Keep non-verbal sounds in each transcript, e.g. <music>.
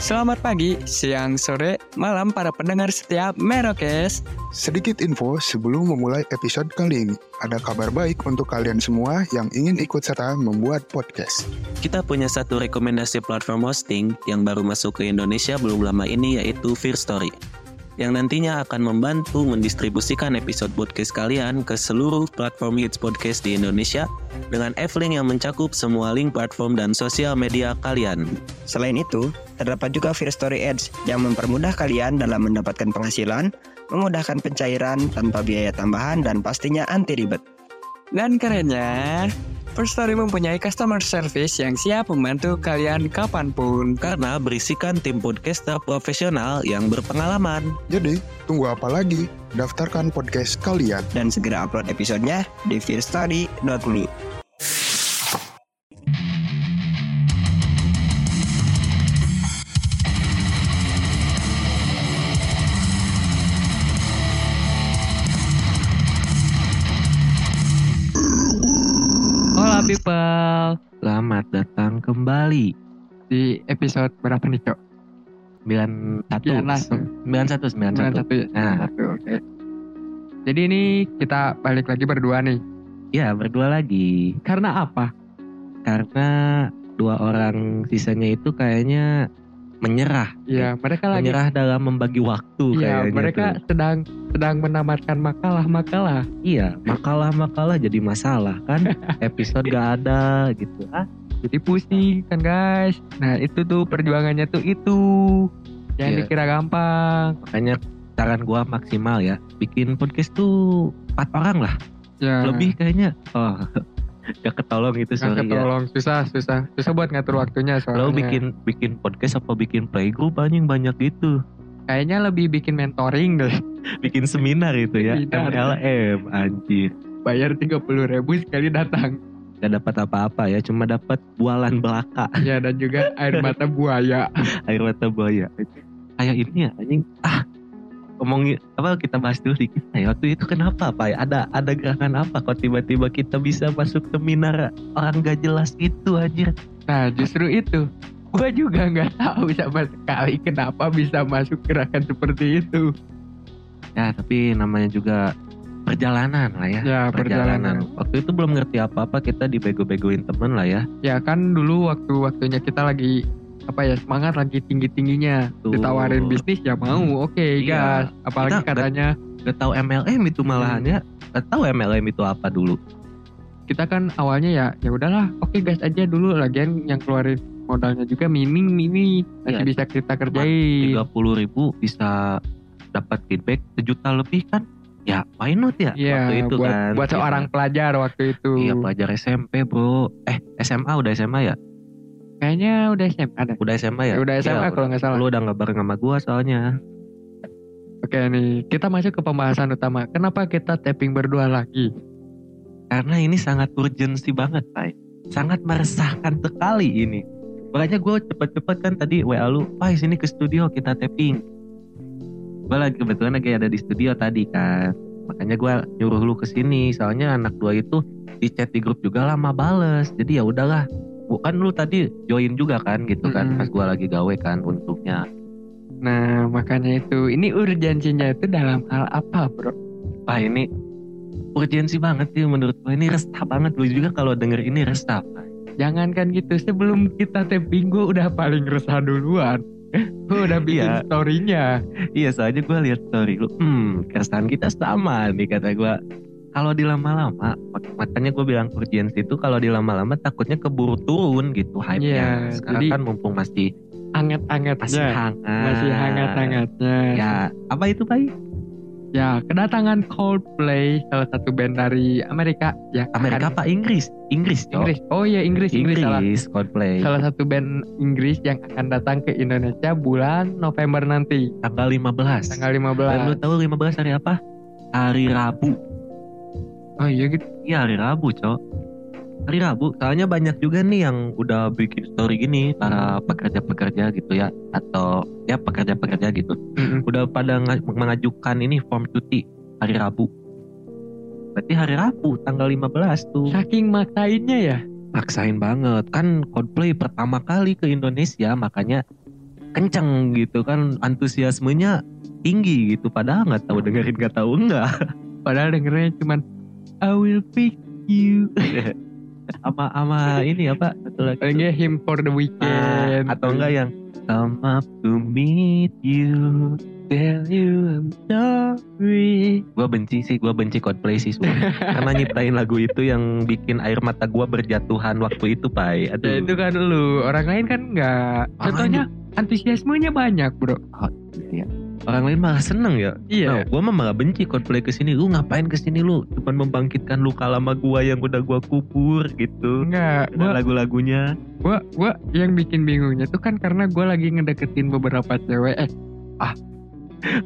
Selamat pagi, siang, sore, malam para pendengar setiap Merokes. Sedikit info sebelum memulai episode kali ini. Ada kabar baik untuk kalian semua yang ingin ikut serta membuat podcast. Kita punya satu rekomendasi platform hosting yang baru masuk ke Indonesia belum lama ini yaitu Fear Story yang nantinya akan membantu mendistribusikan episode podcast kalian ke seluruh platform hits podcast di Indonesia dengan F-Link yang mencakup semua link platform dan sosial media kalian. Selain itu, terdapat juga Fear Story Ads yang mempermudah kalian dalam mendapatkan penghasilan, memudahkan pencairan tanpa biaya tambahan dan pastinya anti ribet. Dan kerennya, First Story mempunyai customer service yang siap membantu kalian kapan pun. Karena berisikan tim podcaster profesional yang berpengalaman. Jadi, tunggu apa lagi? Daftarkan podcast kalian. Dan segera upload episodenya di fearstory.me. people, Selamat datang kembali. di episode berapa nih Cok? 91 Ya, langsung. 91 91. 91 ya? Nah. 91, oke. Jadi ini kita balik lagi berdua nih. Ya, berdua lagi. Karena apa? Karena dua orang sisanya itu kayaknya menyerah. Ya, mereka lagi menyerah dalam membagi waktu Iya, kayaknya mereka tuh. sedang sedang menamatkan makalah-makalah. Iya, makalah-makalah jadi masalah kan. <laughs> Episode gak ada gitu. Ah, Jadi pusing kan guys. Nah itu tuh perjuangannya tuh itu. Jangan Iya. dikira gampang. makanya saran gua maksimal ya. Bikin podcast tuh empat orang lah. Ya. Lebih kayaknya. Oh, <laughs> gak ketolong itu sorry ya. ketolong susah susah susah buat ngatur waktunya soalnya. Lo bikin bikin podcast apa bikin playgroup anjing banyak gitu. Kayaknya lebih bikin mentoring deh. <laughs> Bikin seminar itu ya. Seminar. MLM anjir. Bayar tiga puluh ribu sekali datang. Gak dapat apa-apa ya, cuma dapat bualan belaka. ya dan juga air mata buaya. <laughs> air mata buaya kayak ini ya anjing ah ngomongin apa kita bahas dulu dikit nah, waktu itu kenapa pak ada ada gerakan apa kok tiba-tiba kita bisa masuk ke minara orang gak jelas itu anjir Nah justru itu. Gue juga nggak tahu sama sekali kenapa bisa masuk gerakan seperti itu. ya tapi namanya juga perjalanan lah ya Ya perjalanan. waktu itu belum ngerti apa-apa kita dibego-begoin temen lah ya Ya kan dulu waktu-waktunya kita lagi apa ya semangat lagi tinggi-tingginya. Tuh. ditawarin bisnis ya mau oke Iya. gas. Apalagi Kita- katanya gak tahu MLM itu malahan ya gak tahu MLM itu apa dulu. Kita kan awalnya ya ya udahlah oke gas aja dulu. Lagian yang keluarin modalnya juga minim ini masih Iya. bisa kita kerjain. Tiga puluh ribu bisa dapat feedback sejuta lebih kan? Ya why not ya? Iya waktu itu buat kan. buat seorang pelajar waktu itu. Iya pelajar SMP bro. Eh SMA udah SMA ya kayaknya udah SMA ada Udah SMA ya? Udah SMA Iya, kalau nggak salah. Lu udah gak bareng sama gua soalnya. Oke nih. Kita masuk ke pembahasan utama. Kenapa kita tapping berdua lagi? Karena ini sangat urgensi banget Pai. Sangat meresahkan sekali ini. Makanya gue cepet-cepet kan tadi WA lu Pai sini ke studio kita tapping. Gue lagi kebetulan lagi ada di studio tadi kan. Makanya gue nyuruh lu ke sini Soalnya anak dua itu di chat di grup juga lama bales. Jadi ya udahlah Bukan lu tadi join juga kan gitu kan Mm-mm. Pas gue lagi gawe kan untungnya nah makanya itu ini urgensinya itu dalam hal apa bro Wah ini urgensi banget sih menurut gue ini resah banget lu juga kalau denger ini resah Pak. Jangankan gitu, sebelum kita tapping gue udah paling resah duluan. Gue udah <laughs> bikin Iya. story-nya. Iya soalnya gue lihat story lu Hmm keresahan kita sama nih kata gue Kalau dilama-lama mak- Makanya gue bilang urgensi itu Kalau dilama-lama takutnya keburu turun gitu hype-nya Iya, Sekarang jadi- kan mumpung masih Anget-angetnya. masih hangat Masih hangat-hangatnya. Ya apa itu Pak? Ya, kedatangan Coldplay, salah satu band dari Amerika. Ya, Amerika akan- apa Inggris? Inggris Cok. Inggris. Oh iya, Inggris, Inggris, salah. Inggris Coldplay Salah satu band Inggris yang akan datang ke Indonesia bulan November nanti, Tanggal 15 tanggal Dan lu 15. tahu 15 hari apa? Hari Rabu Oh iya gitu. Iya hari Rabu cok. Hari Rabu Soalnya banyak juga nih yang udah bikin story gini Para pekerja-pekerja gitu ya Atau ya pekerja-pekerja gitu. Mm-mm. Udah pada nga- mengajukan ini form cuti Hari Rabu. Berarti hari Rabu tanggal 15 tuh. Saking maksainnya ya. Maksain banget. Kan Coldplay pertama kali ke Indonesia Makanya kenceng gitu kan antusiasmenya tinggi gitu. Padahal nggak tahu dengerin nggak tahu enggak Padahal dengernya cuman I will pick you. <laughs> apa ama ini apa satu lagi Paling nggak him for the Ah, weekend. atau enggak yang come up to meet you tell you I'm sorry gue benci sih gue benci Coldplay sih sumpah. <laughs> karena nyiptain lagu itu yang bikin air mata gue berjatuhan waktu itu pai Ya aduh itu kan lu, orang lain kan enggak. Orang Contohnya antusiasmenya banyak, Bro. Iya. Orang lain malah seneng ya Iya. Nah, gue mah malah benci Coldplay ke sini. Lu ngapain ke sini lu? Cuman membangkitkan luka lama gua yang udah gua kubur gitu. Enggak, gua, lagu-lagunya. gua gua yang bikin bingungnya tuh kan karena gua lagi ngedeketin beberapa cewek eh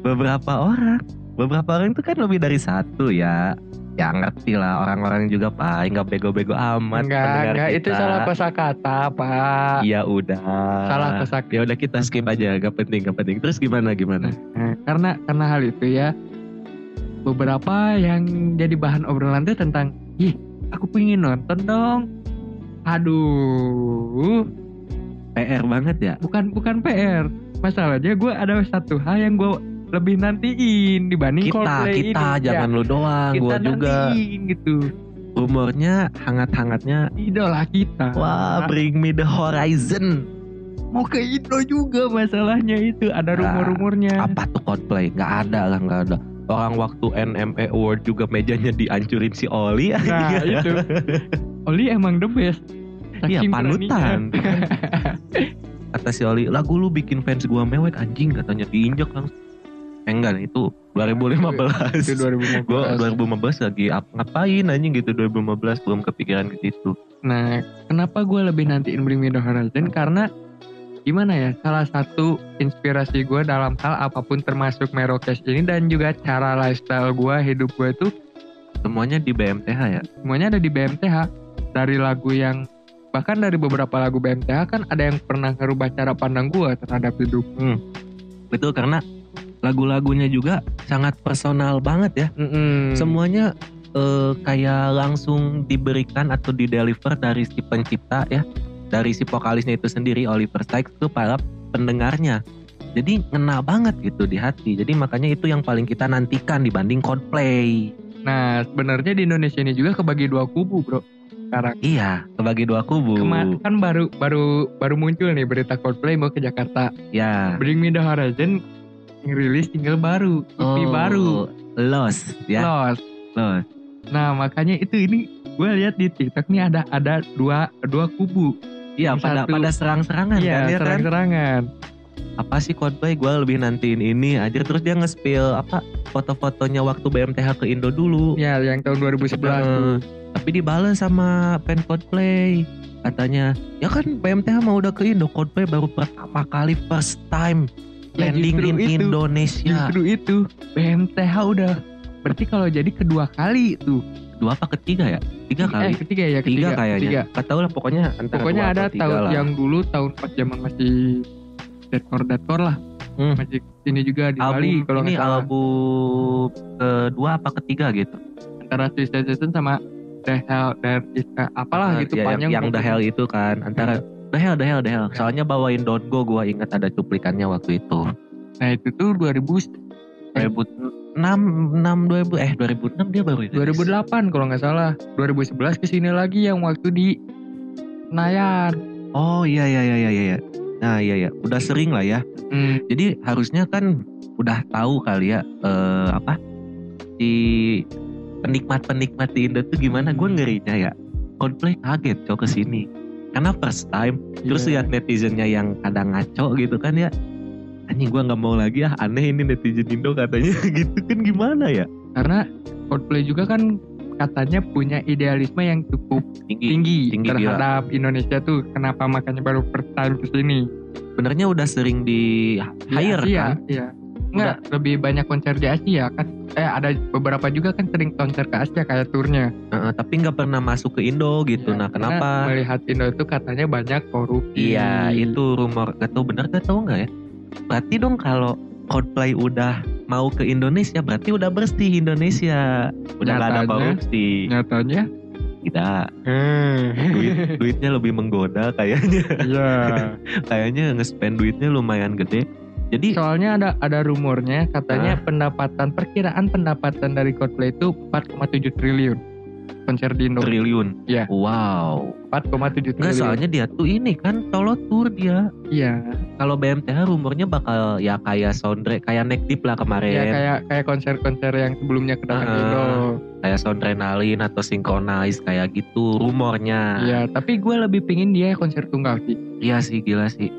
Beberapa orang, beberapa orang itu kan lebih dari satu ya. Ya ngerti lah orang-orang juga pak, nggak bego-bego amat. enggak enggak itu salah kosakata pak Iya udah. salah kosakata Ya udah kita skip aja, gak penting, gak penting. Terus gimana gimana? Nah, karena karena hal itu ya beberapa yang jadi bahan obrolan tuh tentang ih aku pengen nonton dong aduh PR banget ya. bukan bukan PR masalahnya gue ada satu hal yang gue lebih nantiin dibanding Kita, Coldplay kita, ini jangan lu doang, ya, kita gua juga. nantiin gitu. Rumornya hangat-hangatnya, idola kita. Wah bring me the horizon. mau ke Indo juga masalahnya itu ada Ah, rumor-rumornya. apa tuh Coldplay? Nggak ada lah nggak ada. Orang waktu NME Award juga mejanya dihancurin si Oli nah itu. Oli emang the best. Iya panutan. Kata si Oli lagu lu bikin fans gua mewek anjing katanya. Diinjak langsung eh, enggak itu 2015 itu 2015 gua 2015 lagi ap- ngapain anjing gitu 2015 belum kepikiran ke situ Nah, kenapa gue lebih nantiin Bring Me The Horizon? Karena gimana ya, salah satu inspirasi gue dalam hal apa pun termasuk Merokes ini dan juga cara lifestyle gue, hidup gue itu semuanya di BMTH ya semuanya ada di BMTH. Dari lagu yang, bahkan dari beberapa lagu BMTH kan ada yang pernah ngerubah cara pandang gue terhadap hidup. betul karena lagu-lagunya juga sangat personal banget ya. Mm-mm. semuanya eh, kayak langsung diberikan atau dideliver dari si pencipta ya. Dari si vokalisnya itu sendiri Oliver Sykes ke para pendengarnya. Jadi ngena banget gitu di hati. Jadi makanya itu yang paling kita nantikan dibanding Coldplay. Nah, sebenarnya di Indonesia ini juga kebagi dua kubu, bro. Sekarang. Iya kebagi dua kubu. Kema- kan baru baru baru muncul nih berita Coldplay mau ke Jakarta. ya. Bring Me The Horizon ngerilis single baru, EP Oh, baru, Lost ya. Lost. Lost. Nah makanya itu ini gue lihat di TikTok nih ada ada dua dua kubu, iya pada satu- pada serang-serangan iya kan ya kan? serang-serangan. apa sih Coldplay? Gue lebih nantiin ini aja. Terus dia nge-spill apa foto-fotonya waktu BMTH ke Indo dulu. Ya yang tahun 2011 tuh. Eh, tapi dibales sama fan Coldplay. Katanya ya kan BMTH mau udah ke Indo Coldplay baru pertama kali first time landing justru in itu. Indonesia Justru itu BMTH udah berarti kalau jadi kedua kali tuh. dua apa ketiga ya tiga Eh kali ketiga ya tiga, ketiga. kayaknya Ketiga. Gak tau lah pokoknya antara Pokoknya ada tiga tahun lah. yang dulu tahun pas zaman masih deadcore deadcore lah. Hmm. Masih ini juga di album Bali kalau ini album kedua apa ketiga gitu antara Twisted Season sama The Hell There Is A- apalah Eh, gitu ya, panjang. yang, yang The. Hell itu kan antara The Hell, The Hell, The Hell. Soalnya bawain Don't Go, gua ingat ada cuplikannya waktu itu. Nah itu tuh 2000 2006, 6, 2000, eh 2006 dia baru rilis. 2008 kalau nggak salah 2011 ke sini lagi yang waktu di Nayan Oh iya iya iya iya iya. Nah iya iya, udah sering lah ya. hmm, Jadi harusnya kan udah tahu kali ya eh, apa si penikmat-penikmat di Indo tuh gimana? Gue ngerinya ya. Coldplay kaget cok ke sini karena first time terus Iya. lihat netizennya yang kadang ngaco gitu kan ya. Anjing gue nggak mau lagi ah aneh ini netizen Indo katanya. <laughs> Gitu kan gimana ya? Karena Coldplay juga kan katanya punya idealisme yang cukup tinggi, tinggi, tinggi terhadap Indonesia tuh. Kenapa makanya baru first time ke sini? Sebenarnya udah sering di hire Asia, kan? iya Enggak, lebih banyak konser di Asia kan? Eh ada beberapa juga kan sering konser ke Asia kayak turnya Heeh, tapi nggak pernah masuk ke Indo gitu. Iya, nah kenapa? melihat Indo itu katanya banyak korupsi. Iya itu rumor. Gak tau benar gak tau nggak ya? Berarti dong kalau Coldplay udah mau ke Indonesia berarti udah bersih Indonesia. Udah gak ada Nyatanya- korupsi. nyatanya? Tidak. Hmm. Duit, duitnya lebih menggoda kayaknya. Iya. <laughs> kayaknya nge-spend duitnya lumayan gede. Jadi Soalnya ada ada rumornya katanya Ah. pendapatan perkiraan pendapatan dari Coldplay itu 4,7 triliun konser di Indo. triliun. Iya. Wow. 4,7 triliun. Enggak soalnya dia tuh ini kan solo tour dia. Iya. Kalau BMTH rumornya bakal ya kayak soundtrack kayak Neck Deep lah kemarin. Ya kayak kayak konser-konser yang sebelumnya kedatangan Ah. Indo. kayak Soundrenalin atau Synchronize kayak gitu rumornya. Iya, tapi gue lebih pingin dia konser tunggal sih. Iya sih gila sih.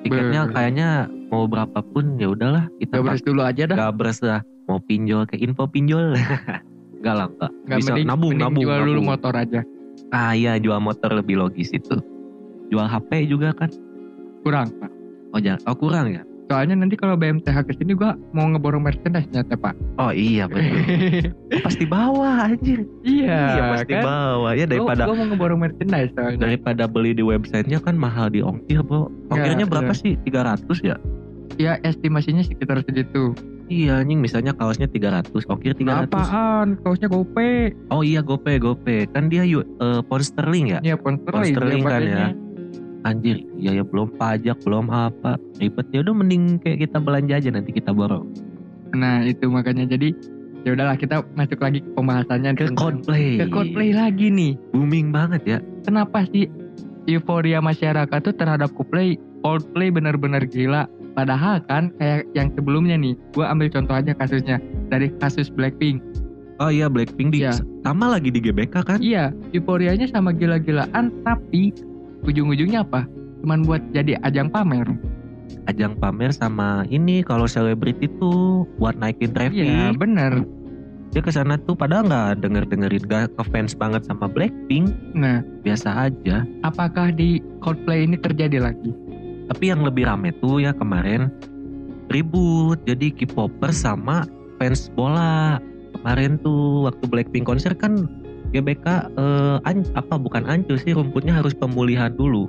Tiketnya kayaknya mau berapapun ya udahlah kita Gabres dulu aja dah. gabres lah. Mau pinjol ke info pinjol. <laughs> Enggak lah enggak. Nggak Bisa mending, nabung mending nabung jual dulu nabung. motor aja. Ah iya jual motor lebih logis itu. Jual HP juga kan. Kurang. Pak. Oh jangan. Oh kurang ya. Soalnya nanti kalau BMTH ke sini gue mau ngeborong merchandise nyata pak. Oh iya betul. <laughs> Oh, pasti bawa anjir. iya. iya pasti kan? bawa. Ya daripada Gue mau ngeborong merchandise soalnya. daripada beli di websitenya kan mahal di ongkir bro. Ongkirnya Iya, berapa iya. sih? 300 ya? Ya estimasinya sekitar segitu. Iya anjing misalnya kaosnya 300, ongkir 300. Apaan? Kaosnya gope. Oh iya gope gope. Kan dia eh, pound sterling ya? Iya pound Pound sterling. sterling dia kan ya. Anjir, iya ya belum pajak, belum apa. Ribet ya udah mending kayak kita belanja aja nanti kita borong. Nah itu makanya jadi ya udahlah kita masuk lagi ke pembahasannya Ke Coldplay. ke Coldplay lagi nih. Booming banget ya. Kenapa sih euforia masyarakat tuh terhadap Coldplay Coldplay benar-benar gila. Padahal kan kayak yang sebelumnya nih, gue ambil contoh aja kasusnya dari kasus Blackpink. Oh iya Blackpink di Iya. sama lagi di GBK kan? Iya, euforianya sama gila-gilaan, tapi ujung-ujungnya apa? Cuman buat jadi ajang pamer. Ajang pamer sama ini kalau selebriti tuh buat naikin traffic. Iya, bener. Dia ke sana tuh padahal nggak denger dengerin gak ngefans banget sama Blackpink. Nah, Biasa aja. apakah di Coldplay ini terjadi lagi? Tapi yang lebih rame tuh ya kemarin ribut. Jadi K-popers sama fans bola. Kemarin tuh waktu Blackpink konser kan GBK eh, an- apa bukan ancur sih rumputnya harus pemulihan dulu.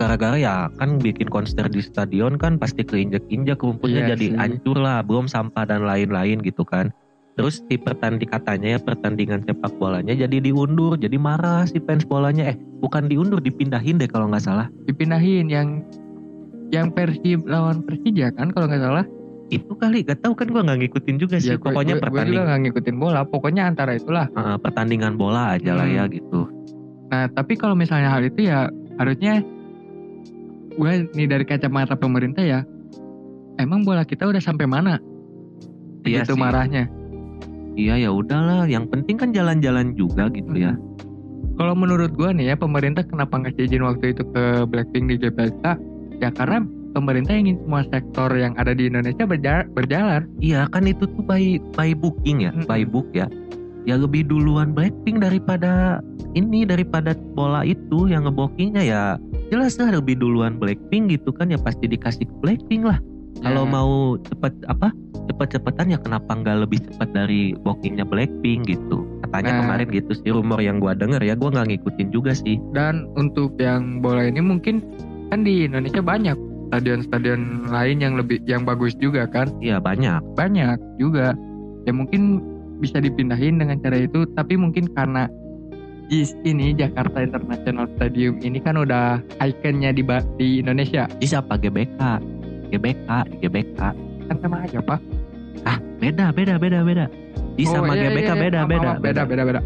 Gara-gara ya kan bikin konser di stadion kan pasti keinjek-injek rumputnya Iya jadi hancur lah, belum sampah dan lain-lain gitu kan. Terus di pertanding katanya ya pertandingan sepak bolanya jadi diundur, jadi marah si fans bolanya. Eh bukan diundur, dipindahin deh kalau nggak salah. Dipindahin yang yang Persib lawan Persija kan kalau nggak salah. itu kali gak tahu kan gua nggak ngikutin juga sih Ya, pokoknya gua- gua pertanding juga nggak ngikutin bola. Pokoknya antara itulah. eh, pertandingan bola aja lah Hmm. ya gitu Nah, tapi kalau misalnya hal itu ya harusnya gue nih dari kacamata pemerintah ya, emang bola kita udah sampai mana? Iya Gitu sih. marahnya. Iya ya udahlah yang penting kan jalan-jalan juga gitu ya Kalau menurut gue nih ya pemerintah kenapa ngasih izin waktu itu ke Blackpink di GBK? Ya karena pemerintah ingin semua sektor yang ada di Indonesia berja- berjalan. iya kan itu tuh by by booking ya Mm-mm. by book ya ya lebih duluan Blackpink daripada ini daripada bola itu yang ngebookingnya ya jelas lah lebih duluan Blackpink gitu kan ya pasti dikasih ke Blackpink lah kalau Ya. mau cepet apa cepet-cepetan ya kenapa nggak lebih cepat dari bookingnya Blackpink gitu? Katanya Nah. kemarin gitu sih rumor yang gua denger ya gua nggak ngikutin juga sih. Dan untuk yang bola ini mungkin kan di Indonesia banyak stadion-stadion lain yang lebih yang bagus juga kan. Iya banyak. Banyak juga. Ya mungkin bisa dipindahin dengan cara itu tapi mungkin karena JIS ini Jakarta International Stadium ini kan udah ikonnya di di Indonesia. Di siapa? GBK GBK GBK kan sama aja pak. Ah beda beda beda beda. Di Oh, sama iya, GBK iya, iya. beda beda beda beda. beda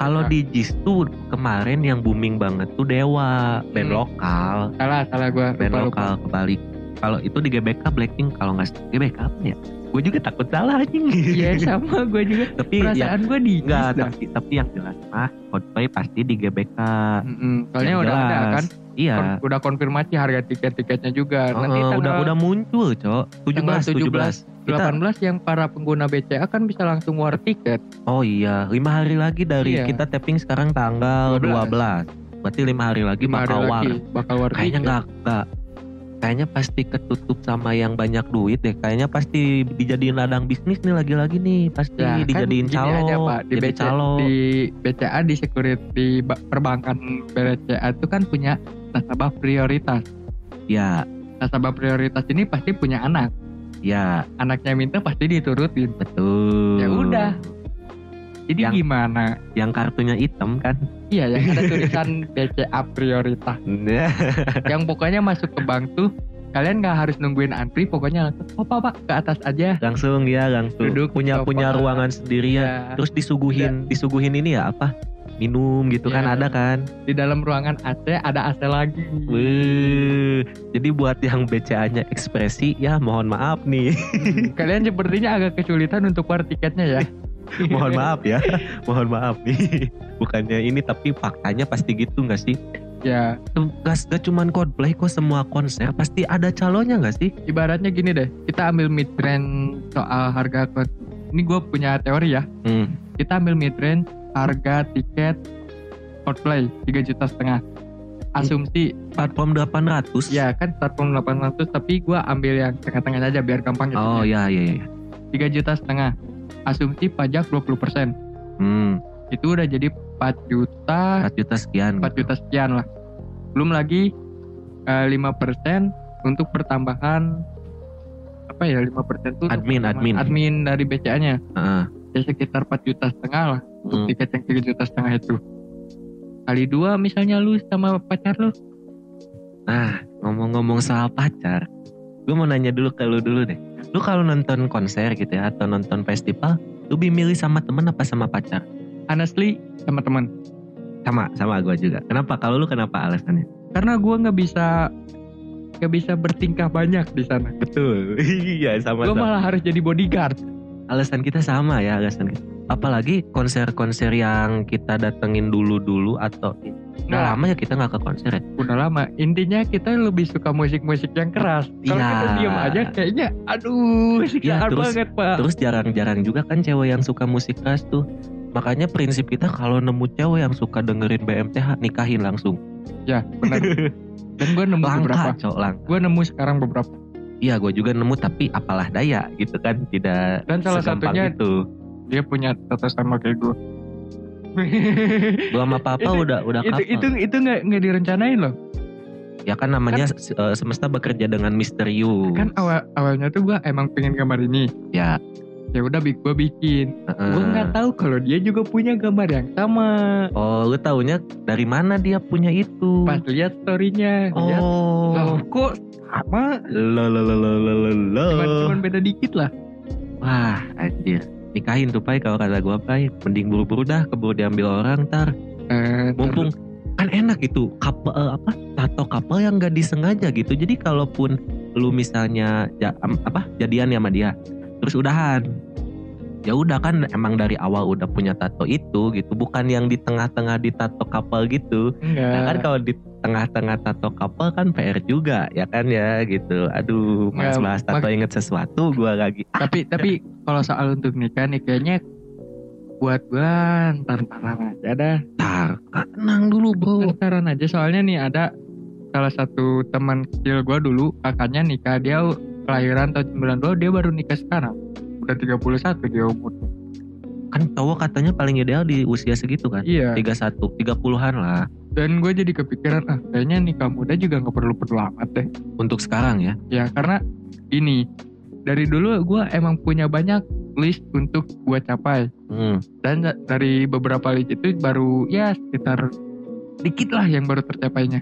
kalau di JIS tuh kemarin yang booming banget tuh Dewa. Band Hmm. lokal. Salah salah gue band lupa, lupa. lokal kebalik. Kalau itu di GBK Blackpink kalau nggak GBK apa ya? Gue juga takut salah anjing. Iya sama. Gue juga. Tapi ya perasaan gue di enggak tapi, tapi yang jelas mah Coldplay pasti di GBK Mm-mm, soalnya Yang udah ada kan iya Kon- udah konfirmasi harga tiket-tiketnya juga nanti Heeh, tanggal udah udah muncul cok 17 tanggal 17 kita 18 yang para pengguna BCA kan bisa langsung war tiket Oh iya, lima hari lagi dari Iya. kita tapping sekarang tanggal 12. 12. Berarti lima hari lagi lima hari bakal war. lagi bakal war Kayaknya tiket. nggak nggak. Kayaknya pasti ketutup sama yang banyak duit deh. Kayaknya pasti dijadiin ladang bisnis nih lagi-lagi nih. Pasti Ya, kan dijadiin gini calo. aja, Pak. Di, jadi BCA, calo. di BCA di security di ba- perbankan BCA itu kan punya nasabah prioritas. Ya, Nasabah prioritas ini pasti punya anak. ya Anaknya minta pasti diturutin. betul. Ya udah. Jadi Yang- gimana? Yang kartunya hitam kan. Iya, yang ada tulisan <laughs> BCA prioritas. yang pokoknya masuk ke bank tuh kalian nggak harus nungguin antri, pokoknya langsung, oh pak, pak ke atas aja. langsung ya langsung Duduk punya punya ruangan sendiri ya. Ya, Terus disuguhin disuguhin ini ya apa? Minum gitu kan Iya. ada kan. di dalam ruangan AC ada AC lagi. Wih, jadi buat yang BCA-nya ekspresi ya mohon maaf nih. kalian sepertinya agak kesulitan untuk war tiketnya ya. <laughs> mohon maaf ya. <laughs> mohon maaf nih. Bukannya ini tapi faktanya pasti gitu nggak sih? Ya, Gak, gak cuman Coldplay kok semua konser pasti ada calonnya nggak sih? ibaratnya gini deh, kita ambil mid range soal harga Ini gue punya teori ya. Hmm. Kita ambil mid range harga tiket Coldplay 3 juta setengah. Asumsi Platform 800. ya kan platform 800 tapi gue ambil yang tengah-tengah aja biar gampang gitu. Oh ya ya ya. 3 juta setengah. Asumsi pajak 20%. Hmm. Itu udah jadi 4 juta 4 juta sekian. 4 juta sekian lah. Belum lagi eh, 5% untuk pertambahan apa ya 5% tuh untuk Admin, admin. admin dari BCA-nya. Heeh. Ya sekitar 4 juta setengah lah untuk Hmm. tiket yang 3 juta setengah itu. Kali dua misalnya lu sama pacar lu. Nah, ngomong-ngomong soal pacar, gue mau nanya dulu ke lu dulu deh. Lu kalau nonton konser gitu ya atau nonton festival, lu lebih milih sama temen apa sama pacar? Honestly sama teman. Sama, sama gue juga. Kenapa? Kalau lu kenapa alasannya? Karena gua nggak bisa nggak bisa bertingkah banyak di sana. Betul. <laughs> Iya, sama Gue malah harus jadi bodyguard. Alasan kita sama ya, alasan kita. Apalagi konser-konser yang kita datengin dulu-dulu atau udah Nah. lama ya kita nggak ke konser ya? Udah lama. Intinya kita lebih suka musik-musik yang keras. Kalau Iya. kita diem aja kayaknya aduh siksaan terus- banget pak. Terus jarang-jarang juga kan cewek yang suka musik keras tuh. Makanya prinsip kita kalau nemu cewek yang suka dengerin BMTH nikahin langsung. Ya benar. <laughs> Dan gue nemu beberapa. Langka, cok, langka. Gue nemu sekarang beberapa. Iya, gue juga nemu tapi apalah daya gitu kan, tidak Dan salah satunya itu. Dia punya tata sama kayak gue. Gua <laughs> sama papa Itu- udah udah itu couple. itu itu nggak nggak direncanain loh. Ya kan namanya eh, semesta bekerja dengan misterius. Kan awal awalnya tuh gue emang pengen gambar ini. ya. Ya udah gue bikin. heeh. Gue nggak tahu kalau dia juga punya gambar yang sama. Oh, lu taunya dari mana dia punya itu? Pas lihat storynya, Oh. loh kok sama. Lo lo lo lo lo lo lo. Cuman cuman beda dikit lah. Wah, anjir. Nikahin tuh Pai kalau kata gua Pai. Mending buru-buru dah keburu diambil orang ntar. Eh, Mumpung kan enak itu couple eh, apa tato couple yang gak disengaja gitu. Jadi kalaupun lu misalnya ja- apa jadian sama dia terus udahan. Ya udah kan emang dari awal udah punya tato itu gitu, bukan yang di tengah-tengah di tato couple gitu. enggak. Nah kan kalau di tengah-tengah tato couple kan PR juga ya kan ya gitu. Aduh, mas bahas tato inget sesuatu gua lagi. <laughs> tapi tapi kalau soal untuk nikah nih kayaknya buat gua ntar ntaran aja dah Tar, tenang dulu bro. ntaran aja soalnya nih ada salah satu teman kecil gua dulu kakaknya nikah dia kelahiran tahun 92 dia baru nikah sekarang udah 31 dia umur Kan cowok katanya paling ideal di usia segitu kan. iya 31, 30-an lah. dan gue jadi kepikiran ah kayaknya nikah muda juga nggak perlu perlu amat deh Untuk sekarang ya. ya karena ini dari dulu gua emang punya banyak list untuk gua capai Hmm. dan da- dari beberapa list itu baru ya sekitar dikit lah yang baru tercapainya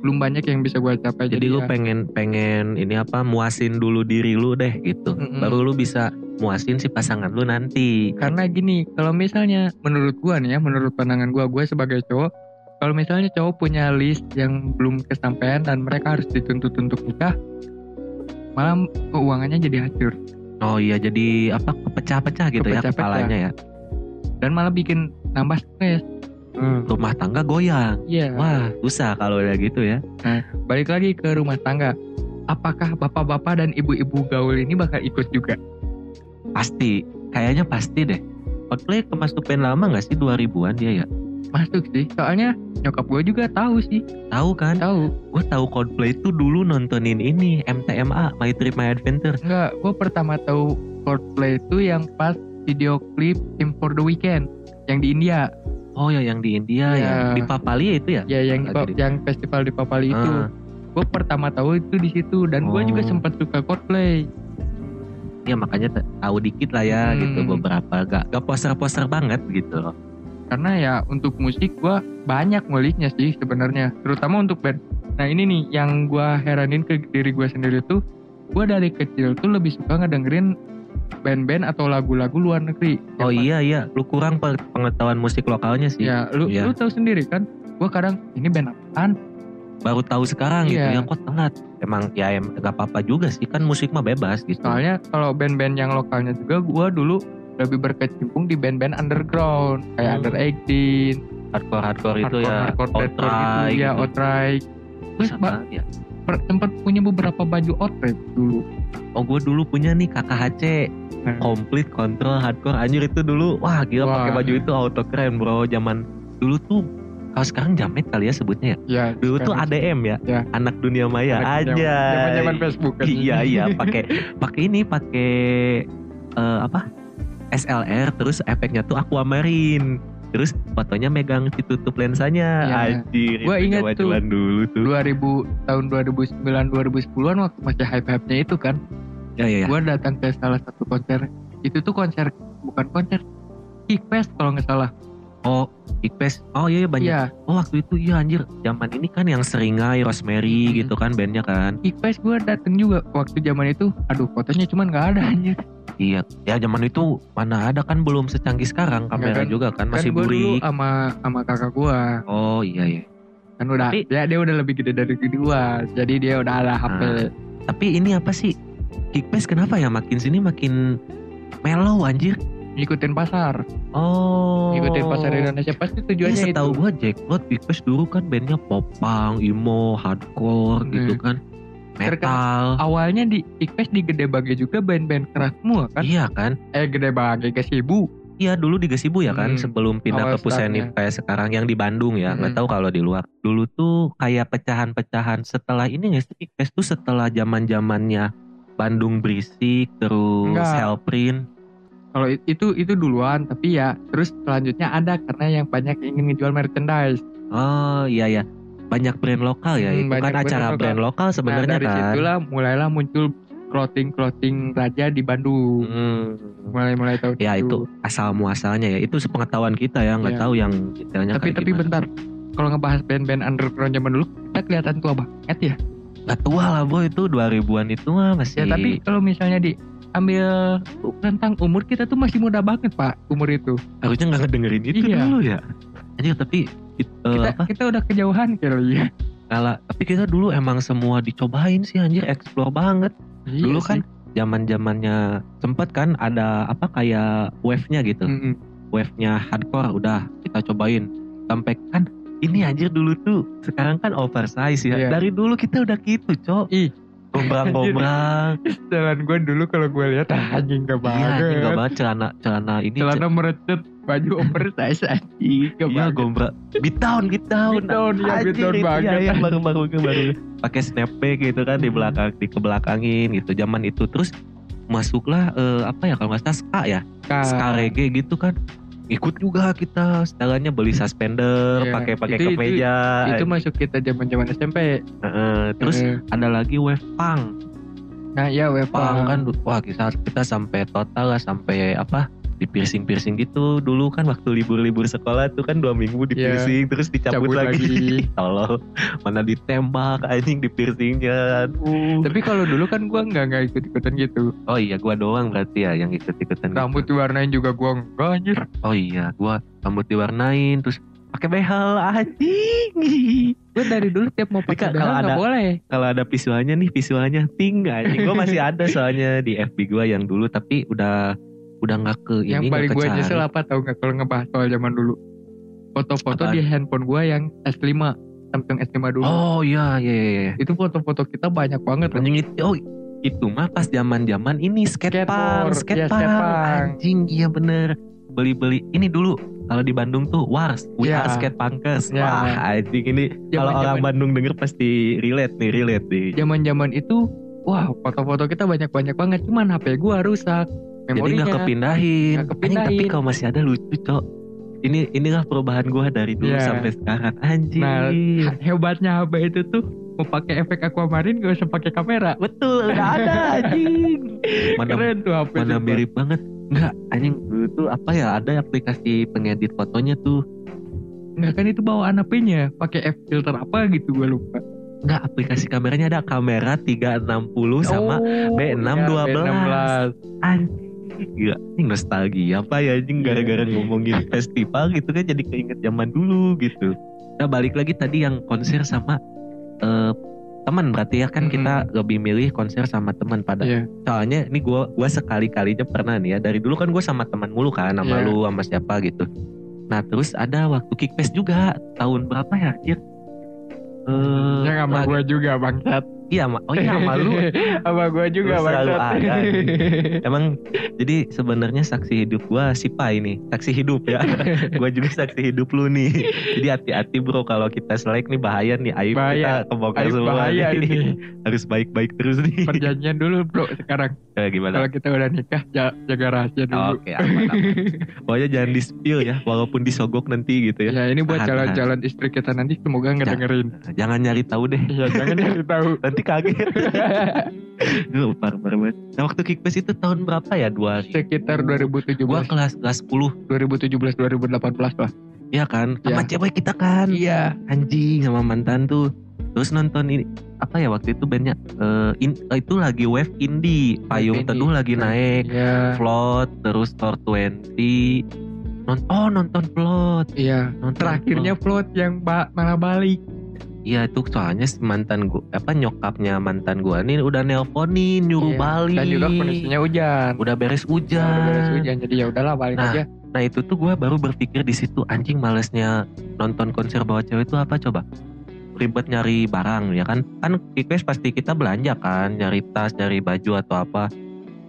belum banyak yang bisa gua capai Jadi lu ya, pengen pengen ini apa muasin dulu diri lu deh gitu. Mm-mm. Baru lu bisa muasin si pasangan lu nanti. karena gini kalau misalnya menurut gua nih ya menurut pandangan gua gue sebagai cowok kalau misalnya cowok punya list yang belum kesampaian dan mereka harus dituntut untuk nikah malah keuangannya jadi hancur Oh iya jadi apa kepecah-pecah gitu ya Kepecah-pecah. kepalanya ya. dan malah bikin nambah stres Rumah tangga goyang. Iya. Wah, susah kalau udah gitu ya. balik lagi ke rumah tangga apakah bapak-bapak dan ibu-ibu gaul ini bakal ikut juga Pasti, kayaknya pasti deh. Coldplay termasuk band lama gak sih 2000-an dia ya? masuk sih soalnya nyokap gue juga tahu sih Tahu kan? tahu Gue tahu Coldplay itu dulu nontonin ini MTMA, My Trip My Adventure. Enggak, gue pertama tahu Coldplay itu yang pas video klip Team for the Weekend yang di India. Oh ya yang di India ya, di Papali itu ya? Ya yang Lagi di- yang festival di Papali itu. Ah. Gue pertama tahu itu di situ dan gue Oh. juga sempat suka Coldplay. ya makanya tahu dikit lah ya Hmm. gitu beberapa gak gak poster-poster banget gitu loh karena ya untuk musik gua banyak nguliknya sih sebenarnya terutama untuk band nah ini nih yang gua heranin ke diri gua sendiri tuh gua dari kecil tuh lebih suka ngedengerin band-band atau lagu-lagu luar negeri. Oh Yang iya iya. Lu kurang pe- pengetahuan musik lokalnya sih. Ya lu Iya. lu tahu sendiri kan? Gua kadang ini band apaan? Baru tahu sekarang gitu. Iya. ya kok telat. Emang ya em, gak apa-apa juga sih. Kan musik mah bebas gitu. Soalnya kalau band-band yang lokalnya juga gua dulu lebih berkecimpung di band-band underground. Kayak Hmm. Under 18 hardcore hardcore itu ya. Hardcore deathcore outright gitu. ya gitu. outright. Terus Sama, ba- ya. Sempat punya beberapa baju outright dulu. Oh gue dulu punya nih KKHC Nah. komplit kontrol hardcore anjir itu dulu. Wah gila pakai baju itu auto keren bro. Zaman dulu tuh kalau sekarang jamet kali ya sebutnya ya? Ya dulu tuh ADM ya, Ya. anak dunia maya Anak aja zaman-zaman Facebook kan. iya iya <laughs> pakai pakai ini pakai eh, apa? SLR terus efeknya tuh aquamarine terus fotonya megang si tutup lensanya Iya. anjir Gua ingat tuh. dulu tuh 2000 tahun 2009 2010-an waktu masih hype-hype-nya itu kan. ya ya ya Gua datang ke salah satu konser. Itu tuh konser bukan konser Kickfest kalau nggak salah. oh Kickfest oh iya iya, banyak Iya, oh waktu itu iya anjir zaman ini kan yang seringai Rosemary Hmm. gitu kan bandnya kan Kickfest gua datang juga waktu zaman itu. Aduh, fotonya cuman nggak ada anjir. Iya ya zaman itu mana ada kan belum secanggih sekarang kamera kan- juga kan masih kan gua dulu burik sama sama kakak gua. oh iya iya Kan udah Tapi- ya dia udah lebih gede dari gua. Jadi dia udah ada HP. Ah. tapi ini apa sih Kickfest kenapa ya makin sini makin mellow anjir Ngikutin pasar. oh Ngikutin pasar Indonesia pasti Iya tujuannya itu. setahu gua Jackpot Kickfest dulu kan bandnya popang, emo, hardcore Hmm. gitu kan metal Awalnya di Kickfest di Gede Bage juga band-band keras semua kan. iya kan Eh Gede Bage ke Sibu. Iya dulu di Gesibu ya kan Hmm, sebelum pindah awal ke startnya. kayak sekarang yang di Bandung ya nggak Hmm. tahu kalau di luar dulu tuh kayak pecahan-pecahan setelah ini nggak sih Kickfest tuh setelah zaman zamannya Bandung berisik terus Enggak. Hellprint Kalau itu itu duluan, tapi ya terus selanjutnya ada karena yang banyak ingin ngejual merchandise. oh iya ya banyak brand lokal ya Hmm, itu kan brand acara lokal. brand lokal sebenarnya nah, dari kan situlah mulailah muncul clothing clothing raja di Bandung. Hmm. Mulai-mulai tahun ya itu asal muasalnya ya itu sepengetahuan kita ya nggak Iya. tahu yang detailnya Tapi tapi gimana. bentar. Kalau ngebahas band-band underground zaman dulu, kita kelihatan tua banget ya. Nggak tua lah bro itu 2000-an itu mah masih Ya tapi kalau misalnya diambil tentang umur kita tuh masih muda banget pak umur itu. harusnya nggak ngedengerin itu Iya. dulu ya Anjir tapi it- eh, Kita apa? kita udah kejauhan kali ya. Kala, tapi kita dulu emang semua dicobain sih anjir. Explore banget. Dulu Iya kan zaman zamannya sempet kan ada apa kayak wave-nya gitu. Mm-mm. wave-nya hardcore udah kita cobain. Sampai kan ini anjir dulu tuh sekarang kan oversize ya. Iya. dari dulu kita udah gitu cok. Ih. gombrang-gombrang. <laughs> Jalan gue dulu kalau gue lihat ah, anjing gak iya anjing banget. gak banget. Celana celana ini Celana merecet, baju oversize anjing gak Iya gombra Beat down, beat down Beat down, iya, beat down itu banget. Iya, yang baru-baru ke baru. Pakai snapback gitu kan di belakang Di kebelakangin gitu Zaman itu. Terus masuklah eh, Apa ya kalau nggak salah ska ya? Ka- Ska reggae gitu kan. Ikut juga kita Setelahnya beli suspender Iya, pakai pakai itu- kemeja. itu masuk kita zaman zaman SMP. Heeh, Terus Eh, ada lagi wave punk. Nah ya Punk Wepa kan Wah kita, kita sampai total lah Sampai apa di piercing-piercing gitu dulu kan waktu libur-libur sekolah tuh kan dua minggu di Iya. piercing terus dicabut Cabut lagi, lagi. <laughs> tolong mana ditembak anjing di piercingnya aduh Tapi kalau dulu kan gue nggak nggak ikut ikutan gitu. oh iya gua doang berarti ya yang ikut-ikutan gitu. Rambut diwarnain juga gue enggak anjir. oh iya gua rambut diwarnain terus pakai behel anjing Gue dari dulu tiap mau pakai behel kalau ada- boleh. kalau ada visualnya nih visualnya ting anjing gua masih ada soalnya di FB gua yang dulu tapi udah udah nggak ke Yang ini paling gue nyesel apa tau nggak kalau ngebahas soal zaman dulu. Foto-foto di handphone gue yang S5 Samsung S5 dulu. oh iya iya iya, iya. Itu foto-foto kita banyak banget. Anjing itu oh itu mah pas zaman-zaman ini skatepunk, iya, skatepunk. skatepunk. Anjing iya bener. Beli-beli ini dulu kalau di Bandung tuh Wars, We Iya. Are. Iya. Wah, anjing ini kalau orang Bandung denger pasti relate nih, relate nih. zaman-zaman itu wah foto-foto kita banyak-banyak banget cuman HP gua rusak. Jadi Memorinya. nggak kepindahin. Nggak Anjing, tapi kepindahin. kalau masih ada lucu, Cok. Ini inilah perubahan gua dari dulu Iya. sampai sekarang. Anjing. Nah, hebatnya HP itu tuh mau pakai efek aquamarine gak usah pakai kamera. Betul, udah ada anjing. <laughs> mana Keren tuh HP mana Jepang. mirip banget Enggak, anjing dulu tuh apa ya ada aplikasi pengedit fotonya tuh Enggak kan itu bawaan HP-nya, pakai F filter apa gitu gue lupa. Enggak, aplikasi kameranya ada kamera 360 sama Oh, B612. ya, anjing Gila, ini nostalgia apa ya anjing Iya. gara-gara ngomongin <laughs> festival gitu kan jadi keinget zaman dulu gitu. Nah balik lagi tadi yang konser sama eh, teman berarti ya kan kita lebih milih konser sama teman pada Iya. soalnya ini gua gua sekali kalinya pernah nih ya dari dulu kan gue sama teman mulu kan sama Iya. lu sama siapa gitu. Nah terus ada waktu kickfest juga tahun berapa ya anjir? Eh, Yang sama gue juga bangsat. Iya, ma- oh iya sama lu. <laughs> sama gue juga Lu selalu ada, <laughs> Emang jadi sebenarnya saksi hidup gua si Pai nih, saksi hidup ya. <laughs> gua juga saksi hidup lu nih. Jadi hati-hati bro kalau kita selek nih bahaya nih aib Bahaya. kita kebongkar Aib semua bahaya nih. ini. Harus baik-baik terus nih. Perjanjian dulu bro sekarang. Eh, gimana? Kalau kita udah nikah ja- jaga rahasia dulu. Oke, aman, aman. Pokoknya jangan di spill ya, walaupun disogok nanti gitu ya. Ya ini buat calon-calon istri kita nanti semoga ngedengerin. Jangan nyari tahu deh, Iya jangan nyari tahu. Nanti kaget. <laughs> Gue parah banget. Nah waktu kickfest itu tahun berapa ya? Dua Sekitar 2017, Gua kelas kelas 10 2017, 2018 lah. Iya kan? Sama Iya. cewek kita kan. Iya. Anjing sama mantan tuh. Terus nonton ini apa ya waktu itu bandnya eh, in- itu lagi wave indie, payung teduh lagi naik, Iya. float terus Tor 20. Non oh nonton float. Iya. Nonton Terakhirnya Float. float yang ba- malah balik. Iya itu soalnya mantan gua apa nyokapnya mantan gua nih udah nelponin nyuruh Iya. balik. Dan juga kondisinya hujan. udah beres hujan. udah beres hujan jadi ya udahlah balik Nah, aja. Nah itu tuh gue baru berpikir di situ anjing malesnya nonton konser bawa cewek itu apa coba? Ribet nyari barang ya kan? Kan Kickfest pasti kita belanja kan, nyari tas, nyari baju atau apa.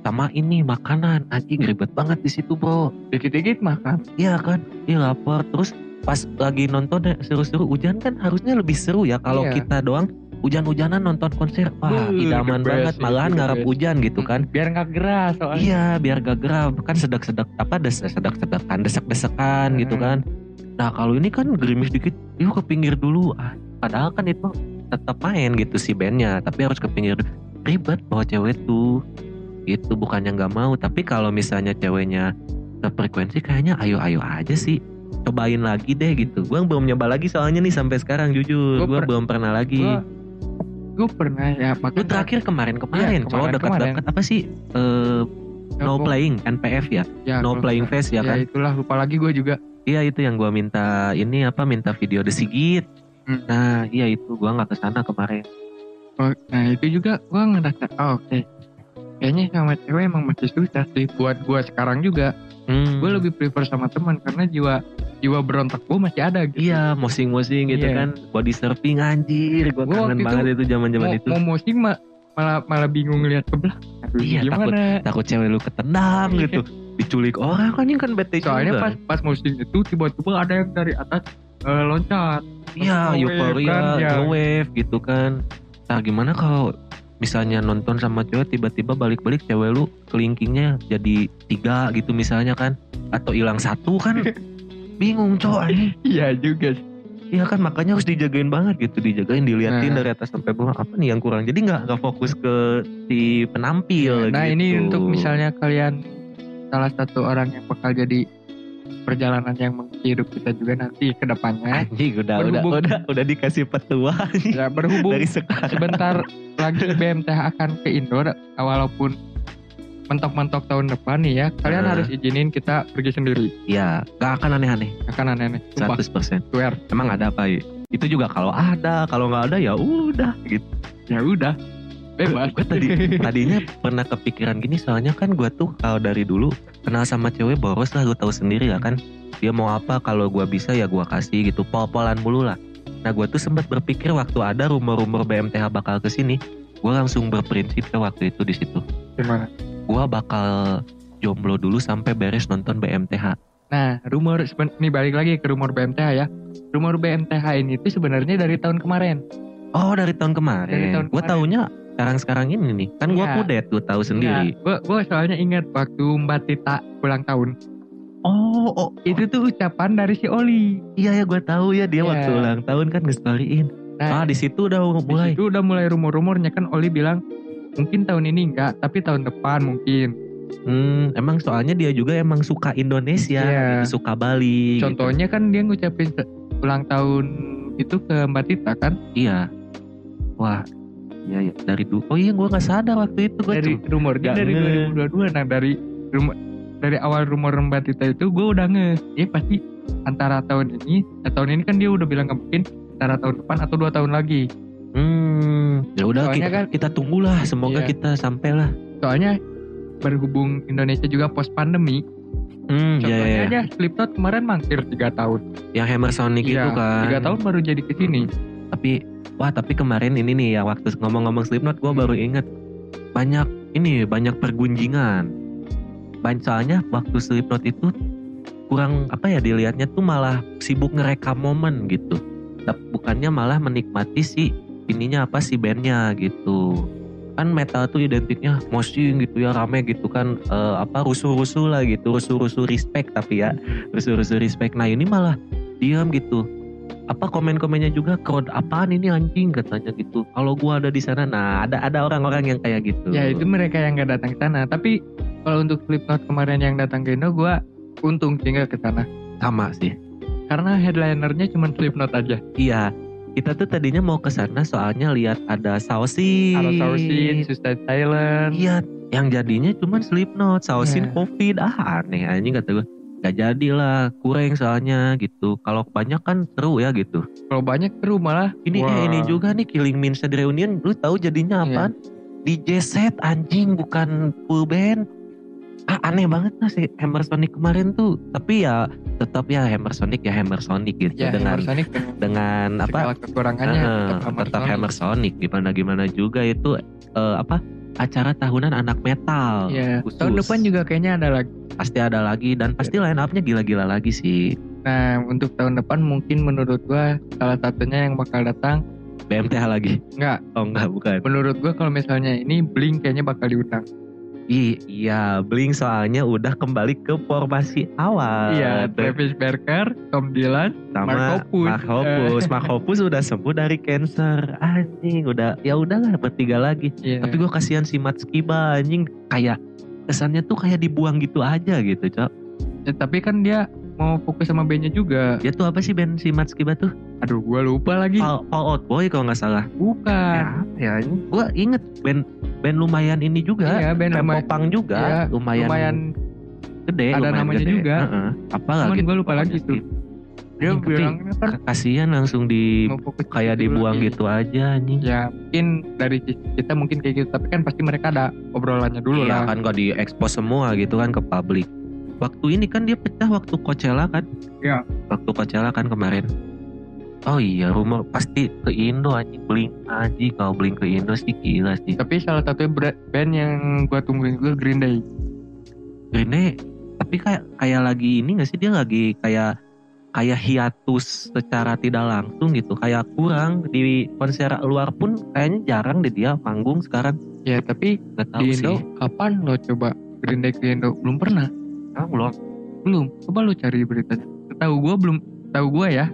Sama ini makanan anjing ribet banget di situ bro. Dikit-dikit makan. Iya kan? Iya lapar. Terus pas lagi nonton ya, seru-seru hujan kan harusnya lebih seru ya kalau Iya. kita doang hujan-hujanan nonton konser. Wah Buh, idaman best banget malahan best. hujan gitu kan. Biar nggak gerah soalnya. Iya, biar gak gerah. Kan sedek-sedek apa sedek-sedekan, desek-desekan gitu Hmm. kan. Nah, kalau ini kan gerimis dikit, yuk ke pinggir dulu. Ah, padahal kan itu tetap main gitu si bandnya, tapi harus ke pinggir. Ribet bawa cewek tuh. Itu bukannya nggak mau, tapi kalau misalnya ceweknya frekuensi kayaknya ayo-ayo aja sih. Cobain lagi deh gitu. Gua belum nyoba lagi soalnya nih sampai sekarang jujur. Per- belum pernah lagi. Gua, gua pernah ya Lu makanya terakhir kemarin-kemarin, Iya, cowok kemarin-kemarin. dekat-dekat apa sih? Eh, no gua- playing, NPF ya? ya, No playing face ya ya, kan? itulah lupa lagi gue juga. Iya itu yang gua minta ini apa minta video The Sigit. Hmm. Nah iya itu gua nggak ke sana kemarin. Oh, nah itu juga gue ngerasa oh, oke kayaknya sama cewek emang masih susah sih buat gue sekarang juga Hmm. gue lebih prefer sama teman karena jiwa jiwa berontak gue masih ada gitu Iya mosing-mosing gitu Iya. kan body surfing anjir Gua kangen banget itu zaman-zaman itu. mau mosing ma- malah malah bingung lihat ke belakang Iya, gimana Takut cewek lu ketendang Iya. gitu. Diculik orang kan ini kan bete soalnya juga. pas pas mosing itu tiba-tiba ada yang dari atas eh, loncat Iya euforia kan, ya. nge-wave gitu kan. Nah gimana kalau misalnya nonton sama cewek tiba-tiba balik-balik cewek lu kelingkingnya jadi tiga gitu misalnya kan atau hilang satu kan <laughs> bingung cowok anjing. iya juga. Iya kan makanya harus dijagain banget gitu dijagain diliatin Nah. dari atas sampai bawah apa nih yang kurang jadi nggak nggak fokus ke si penampil nah gitu. ini untuk misalnya kalian salah satu orang yang bakal jadi perjalanan yang mengisi hidup kita juga nanti ke depannya anjing udah udah Berhubung- udah udah dikasih petua ya berhubung dari sekarang sebentar lagi BMTH akan ke Indo walaupun mentok-mentok tahun depan nih ya kalian Nah. harus izinin kita pergi sendiri. Ya nggak akan aneh-aneh. Akan aneh-aneh sumpah. 100% swear. Emang ada apa ya itu juga kalau ada kalau nggak ada ya udah gitu. Ya udah. Bebas. Gue tadi tadinya pernah kepikiran gini soalnya kan gue tuh kalau dari dulu kenal sama cewek boros lah gue tahu sendiri ya kan. Dia mau apa kalau gue bisa ya gue kasih gitu. Pol-polan mulu lah. Nah gue tuh sempat berpikir waktu ada rumor-rumor BMTH bakal ke sini gue langsung berprinsip ya waktu itu di situ. Gimana gue bakal jomblo dulu sampai beres nonton BMTH nah rumor nih balik lagi ke rumor BMTH ya. Rumor BMTH ini tuh sebenarnya dari tahun kemarin. Oh dari tahun kemarin. Dari tahun gue taunya sekarang-sekarang ini nih. Kan gue Iya. kudet tuh tahu sendiri. gue gue soalnya ingat waktu Mbak Tita ulang tahun. Oh oh. Itu tuh ucapan dari si Oli. Iya ya gue tahu ya dia Iya. waktu ulang tahun kan nge-storyin. nah Ah di situ udah di mulai. situ udah mulai rumor-rumornya kan Oli bilang mungkin tahun ini enggak, tapi tahun depan mungkin. Hmm, emang soalnya dia juga emang suka Indonesia, gitu, suka Bali. gitu. Contohnya kan dia ngucapin ulang tahun itu ke Mbak Tita kan Iya. Wah, iya ya dari dulu. Oh iya, gue nggak sadar waktu itu gue dari rumornya dari nge. 2022 nah dari rumor dari awal rumor Mbak Tita itu gue udah nge ya pasti antara tahun ini eh, tahun ini kan dia udah bilang nggak mungkin antara tahun depan atau dua tahun lagi Hmm, ya udah Soalnya kita, kan- kita tunggulah. Semoga Iya. kita sampailah. soalnya berhubung Indonesia juga post pandemi Hmm, iya, contohnya iya, iya. aja Slipknot kemarin mangkir tiga tahun Yang Hammer Sonic itu Iya, kan. tiga tahun baru jadi ke sini Tapi, wah tapi kemarin ini nih ya waktu ngomong-ngomong Slipknot, gue baru inget banyak ini banyak pergunjingan. Banyak soalnya waktu Slipknot itu kurang apa ya dilihatnya tuh malah sibuk ngerekam momen gitu. Bukannya malah menikmati si ininya apa si bandnya gitu. Kan metal tuh identiknya moshing gitu ya rame gitu kan eh, apa rusuh-rusuh lah gitu rusuh-rusuh respect tapi ya rusuh-rusuh respect. Nah ini malah diam gitu. Apa komen-komennya juga crowd apaan ini anjing? katanya gitu. Kalau gua ada di sana nah ada ada orang-orang yang kayak gitu. Ya itu mereka yang nggak datang ke sana. Tapi kalau untuk Slipknot kemarin yang datang ke Indo gue untung sih nggak ke sana. Sama sih. Karena headlinernya cuma Slipknot aja. Iya kita tuh tadinya mau ke sana soalnya lihat ada Sausin Kalau Sausin, Suicide Silence iya yang jadinya cuman Slipknot Sausin Iya. Covid. Ah aneh anjing kata gua. Gak jadilah kurang soalnya gitu. Kalau banyak kan seru ya gitu. Kalau banyak seru malah. Ini Wah. eh ini juga nih Killing Me Inside Reunion. Lu tahu jadinya Iya. apaan? DJ set anjing bukan full band ah aneh banget lah si Hammer Sonic kemarin tuh tapi ya tetap ya Hammer Sonic ya Hammer Sonic gitu ya dengan Sonic dengan apa kekurangannya eh, tetap Hammer tetap Sonic. Hammer Sonic gimana gimana juga itu eh, apa acara tahunan anak metal Iya, khusus. tahun depan juga kayaknya ada lagi. pasti ada lagi dan pasti line up-nya gila-gila lagi sih Nah, untuk tahun depan mungkin menurut gua salah satunya yang bakal datang BMTH lagi enggak. oh enggak bukan Menurut gua kalau misalnya ini Blink kayaknya bakal diundang. Iya Blink soalnya udah kembali ke formasi awal iya. Travis Barker, Tom Dylan, sama Mark Hoppus. Mark Hoppus. Mark Hoppus udah sembuh dari cancer. Anjing, udah ya udahlah bertiga lagi. Iya. Tapi gue kasihan si Mats Kiba anjing kayak kesannya tuh kayak dibuang gitu aja gitu, Cok. Ya, tapi kan dia mau fokus sama bandnya juga. Dia tuh apa sih band si Mats Kiba tuh? Aduh, gua lupa lagi. Fall, Fall Out Boy kalau nggak salah. Bukan. Ya, ya gue inget band band lumayan ini juga. Iya, band lumayan, Tempopang juga, Iya, lumayan, lumayan gede, ada lumayan namanya gede. juga. Heeh. Apa Cuman lagi? gua lupa lagi tuh. dia Anjing, tapi bilangnya kan Kasihan langsung di kayak dibuang gitu aja anjing. Ya, mungkin dari kita mungkin kayak gitu, tapi kan pasti mereka ada obrolannya dulu iya lah. kan gak di expose semua gitu kan ke publik. Waktu ini kan dia pecah waktu Coachella kan? Iya. Waktu Coachella kan kemarin. Oh iya rumor pasti ke Indo anjing Blink anjing kalau Blink ke Indo sih gila sih. Tapi salah satu band yang gua tungguin juga Green Day. Ini tapi kayak kayak lagi ini gak sih dia lagi kayak kayak hiatus secara tidak langsung gitu kayak kurang di konser luar pun kayaknya jarang deh dia manggung sekarang Ya, tapi nggak tahu di sih Indo kapan lo coba Green Day ke Indo? Belum pernah. Ah, belum Belum. Coba lo cari beritanya. Tahu gua belum tahu gua ya.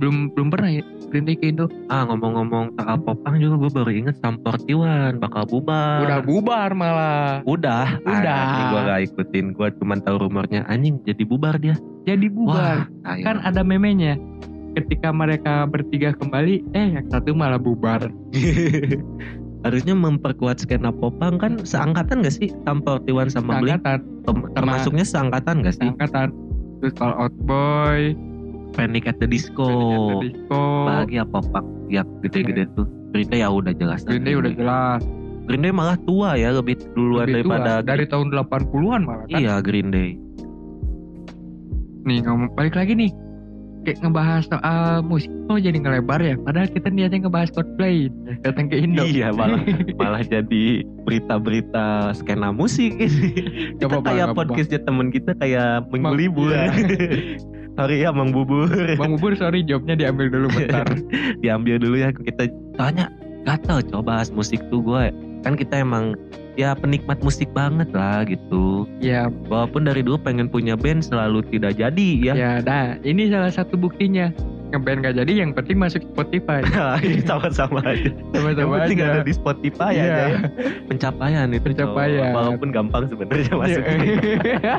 Belum belum pernah ya Day ke Indo. ah ngomong-ngomong Taka Popang juga gue baru inget Samportiwan bakal bubar Udah bubar malah. Udah, Udah. Anjing gue gak ikutin, gue cuma tahu rumornya anjing jadi bubar dia. Jadi bubar. Wah, kan ada memenya. Ketika mereka bertiga kembali, eh yang satu malah bubar. <laughs> harusnya memperkuat skena popang kan seangkatan gak sih Samportiwan sama Blink? Termasuknya seangkatan gak sih? angkatan. Terus Fall Out Boy, Panic at the Disco. Panic at the Disco, Bahagia popang yang gede-gede tuh. Green Day ya udah jelas. Green Day udah jelas. Green Day malah tua ya lebih duluan Lebih tua. daripada dari tahun 80-an malah kan. Iya Green Day. Nih ngomong balik lagi nih. Kayak ngebahas soal musik kok jadi ngelebar ya. Padahal kita niatnya ngebahas Coldplay datang ke Indo. Iya malah <laughs> malah jadi berita-berita skena musik Kita apa-apa, kayak apa-apa. podcastnya temen kita kayak minggu libur. iya. <laughs> Sorry ya Mang Bubur. Bang Bubur sorry jawabnya diambil dulu bentar. <laughs> Diambil dulu ya kita tanya gatel coba bahas musik tuh gue. Kan kita emang ya penikmat musik banget lah gitu. ya, Walaupun dari dulu pengen punya band selalu tidak jadi ya. ya dah. Ini salah satu buktinya. ngeband gak jadi yang penting masuk Spotify <laughs> Iya, sama-sama aja. <laughs> Yang sama-sama penting aja ada di Spotify Iya. aja ya. Pencapaian itu. Pencapaian. cowok. Walaupun gampang sebenarnya masuk. Iya.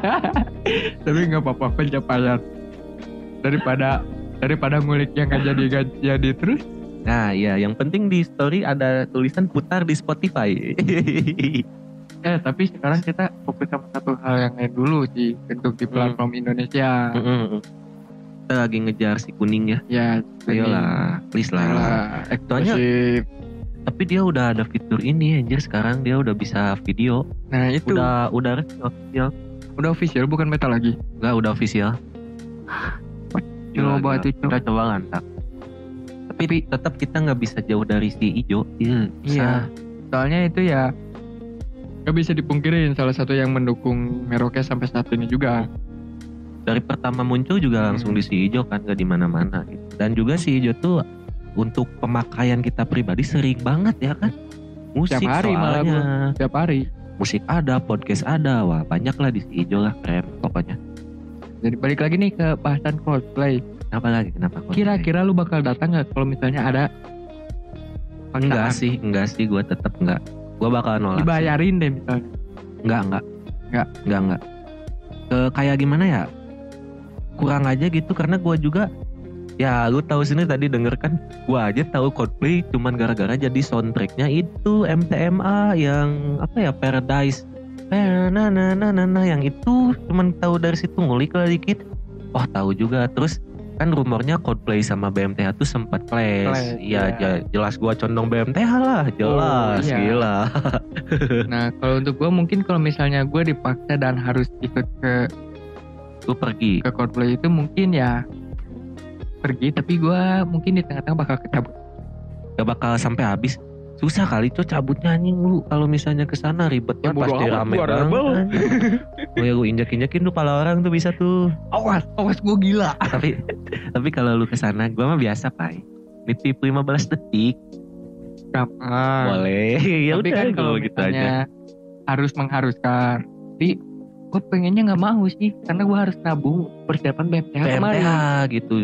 <laughs> tapi nggak apa-apa pencapaian daripada daripada ngulik yang gak jadi gak jadi terus Nah, iya, yang penting di story ada tulisan putar di Spotify. <laughs> eh tapi sekarang kita fokus sama satu hal yang lain dulu sih untuk di platform Indonesia Mm-mm. Kita lagi ngejar si kuning ya. ya Ayolah, please lah. lah Soalnya- Tapi dia udah ada fitur ini anjir sekarang dia udah bisa video. nah itu udah, Udah udah official. official bukan beta lagi Enggak, udah official. Coba. Kita coba lantak. Tapi tetap kita nggak bisa jauh dari si ijo. Iya. Iya. soalnya itu ya gak bisa dipungkirin salah satu yang mendukung Merauke sampai saat ini juga Dari pertama muncul juga langsung Hmm. di si ijo kan gak di mana-mana gitu. Dan juga si ijo tuh untuk pemakaian kita pribadi sering banget ya kan. Musik Tiap hari malah soalnya. tiap hari Musik ada, podcast ada, wah banyak lah di si ijo lah keren pokoknya. jadi balik lagi nih ke bahasan cosplay Kenapa lagi? Kenapa? kira-kira lu bakal datang nggak kalau misalnya ada enggak sih, enggak sih, gue tetap enggak. Gue bakal nolak. sih. dibayarin deh misalnya Enggak, enggak. Enggak. Enggak, enggak. Eh, kayak gimana ya? Kurang aja gitu karena gua juga ya lu tahu sini tadi denger kan gua aja tahu Coldplay cuman gara-gara jadi soundtracknya itu MTMA yang apa ya Paradise Eh, nah, nah, nah, nah, nah, yang itu cuman tahu dari situ ngulik lah dikit. Oh tahu juga terus kan rumornya Coldplay sama BMTH tuh sempat clash. Clash, Iya, ja- jelas gua condong BMTH lah, jelas, iya. gila. <laughs> nah kalau untuk gue mungkin kalau misalnya gue dipaksa dan harus ikut ke Lu pergi. ke cosplay itu mungkin ya pergi tapi gue mungkin di tengah-tengah bakal kecabut gak bakal sampai habis susah kali tuh cabutnya anjing lu kalau misalnya ke sana ribet Ya, bodo pasti rame banget. <laughs> oh ya lu injak injakin tuh pala orang tuh bisa tuh. Awas awas gue gila. Tapi tapi kalau lu ke sana gua mah biasa pai. Nitip 15 detik. Gampang boleh. <laughs> Ya tapi udah kan kalau gitu aja. harus mengharuskan tapi gue pengennya nggak mau sih karena gue harus nabung persiapan BMTH kemarin. PMTH gitu.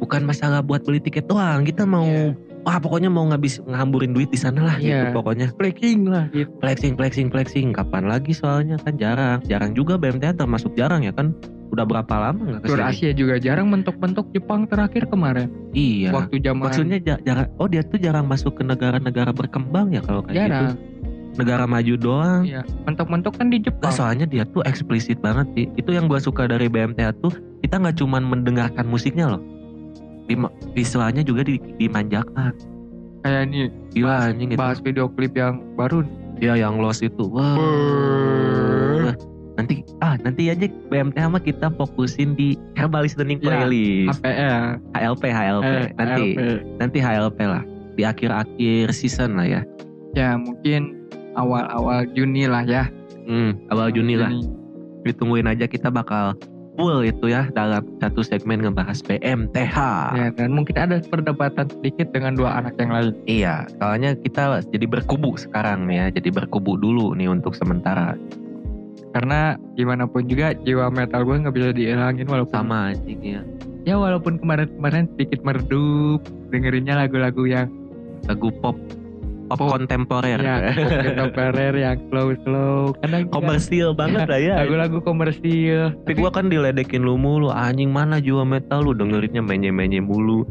Bukan masalah buat beli tiket doang. Kita mau Iya. Wah pokoknya mau ngabis ngamburin duit di sana lah Iya. gitu pokoknya. Flexing lah gitu. Flexing flexing flexing. Kapan lagi soalnya? Kan jarang. Jarang juga BMTH termasuk jarang ya kan? Udah berapa lama nggak Tur ke sini Asia juga jarang mentok-mentok Jepang terakhir kemarin. Iya. Waktu zaman Maksudnya ja- jarang, oh dia tuh jarang masuk ke negara-negara berkembang ya kalau kayak jarang. Gitu. Negara maju doang. iya mentok-mentok kan di Nah, Jepang soalnya dia tuh eksplisit banget sih. Itu yang gua suka dari BMTH tuh, kita nggak cuman mendengarkan musiknya loh. Visualnya juga di- dimanjakan. kayak ini Gila anjing itu. bahas video klip yang baru Ya yang Lost itu. Wah. Brrrr. Nanti ah nanti aja BMTH mah kita fokusin di Herbal Listening Ya, Playlist. HPL HLP HLP. eh, nanti HLP. nanti HLP lah. Di akhir-akhir season lah ya. ya mungkin awal-awal Juni lah ya Hmm, awal Juni lah. ditungguin aja kita bakal full itu ya dalam satu segmen ngebahas BMTH. Ya, dan mungkin ada perdebatan sedikit dengan dua anak yang lain. Iya, soalnya kita jadi berkubu sekarang nih ya, jadi berkubu dulu nih untuk sementara. Karena gimana pun juga jiwa metal gue nggak bisa dihilangin walaupun Sama anjing ya. ya walaupun kemarin-kemarin sedikit meredup dengerinnya lagu-lagu yang Lagu pop pop <laughs> kontemporer. ya kontemporer yang slow-slow. Juga Komersil banget lah ya. lagu-lagu komersil. Tapi gua kan diledekin lu mulu, anjing mana jiwa metal lu dengerinnya menye-menye mulu.